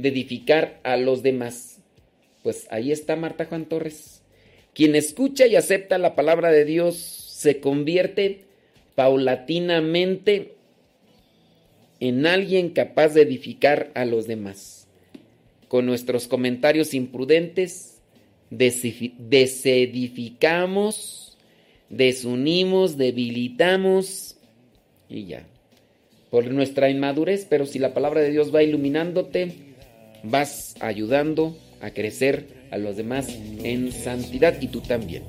Speaker 2: de edificar a los demás. Pues ahí está Marta Juan Torres. Quien escucha y acepta la palabra de Dios se convierte paulatinamente en alguien capaz de edificar a los demás. Con nuestros comentarios imprudentes, desedificamos, desunimos, debilitamos y ya. Por nuestra inmadurez, pero si la palabra de Dios va iluminándote, vas ayudando a crecer a los demás en santidad y tú también.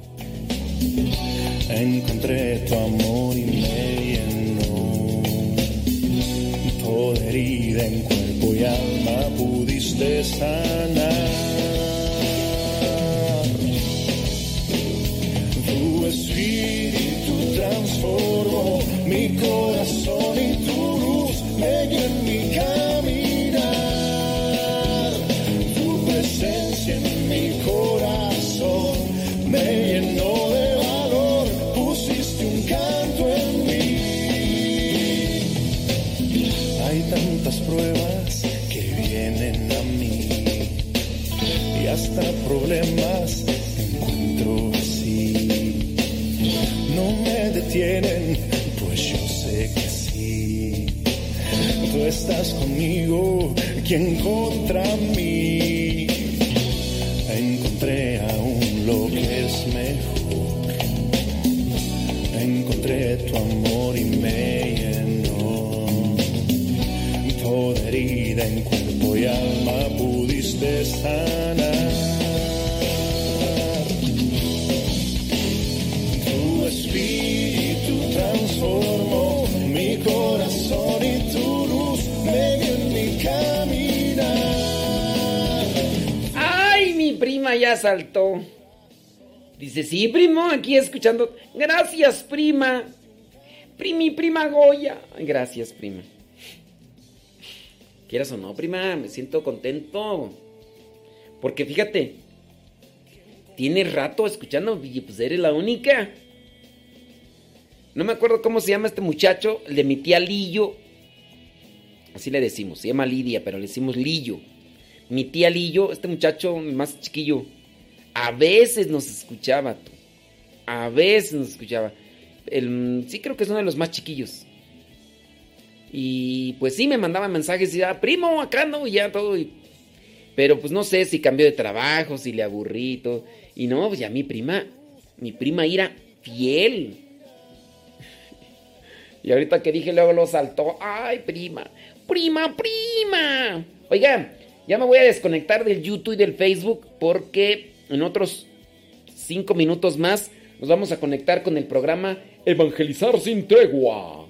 Speaker 13: Encontré tu amor y me llenó. Toda herida en cuerpo y alma pudiste sanar. Tu espíritu transformó mi corazón y tu problemas encuentro así. No me detienen, pues yo sé que sí. Tú estás conmigo, quien contra mí. Encontré aún lo que es mejor. Encontré tu amor y me llenó. Toda herida en cuerpo y alma pudiste sanar.
Speaker 2: Prima ya saltó! Dice, sí, primo, aquí escuchando. Gracias, prima. Primi, prima Goya. Gracias, prima. Quieras o no, prima, me siento contento. Porque fíjate, tienes rato escuchando y pues eres la única. No me acuerdo cómo se llama este muchacho, el de mi tía Lillo. Así le decimos, se llama Lidia, pero le decimos Lillo. Mi tía Lillo, este muchacho más chiquillo, a veces nos escuchaba. A veces nos escuchaba. El- sí creo que es uno de los más chiquillos. Y pues sí, me mandaba mensajes y decía, primo, acá no, y ya todo. y- pero pues no sé si cambió de trabajo, si le aburrí y todo. Y no, pues ya mi prima, mi prima era fiel. Y ahorita que dije, luego lo saltó. ¡Ay, prima! ¡Prima, prima! Oiga, ya me voy a desconectar del YouTube y del Facebook porque en otros cinco minutos más nos vamos a conectar con el programa Evangelizar sin tregua.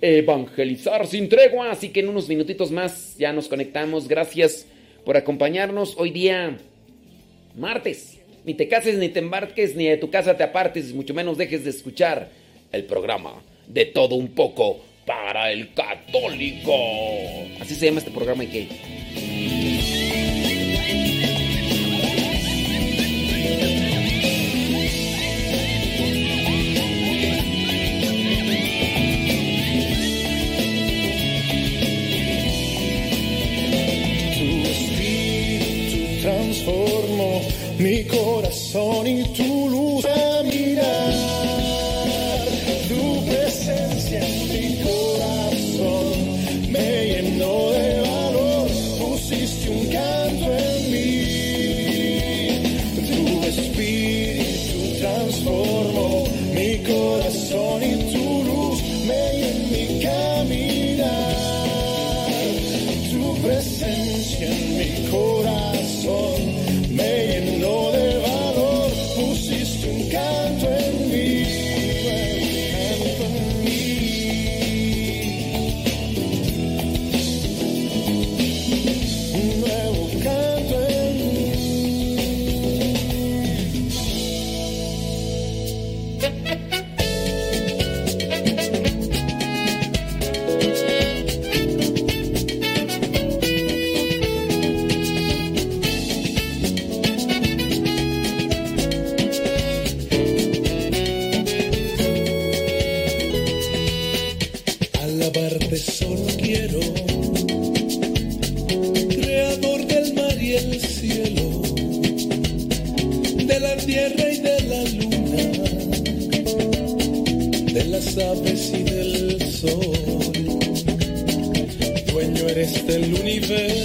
Speaker 2: Evangelizar sin tregua. Así que en unos minutitos más ya nos conectamos. Gracias por acompañarnos hoy día, martes. Ni te cases, ni te embarques, ni de tu casa te apartes, mucho menos dejes de escuchar el programa de todo un poco para el católico. Así se llama este programa y qué.
Speaker 13: Mi corazón y tu luz
Speaker 7: eres del universo,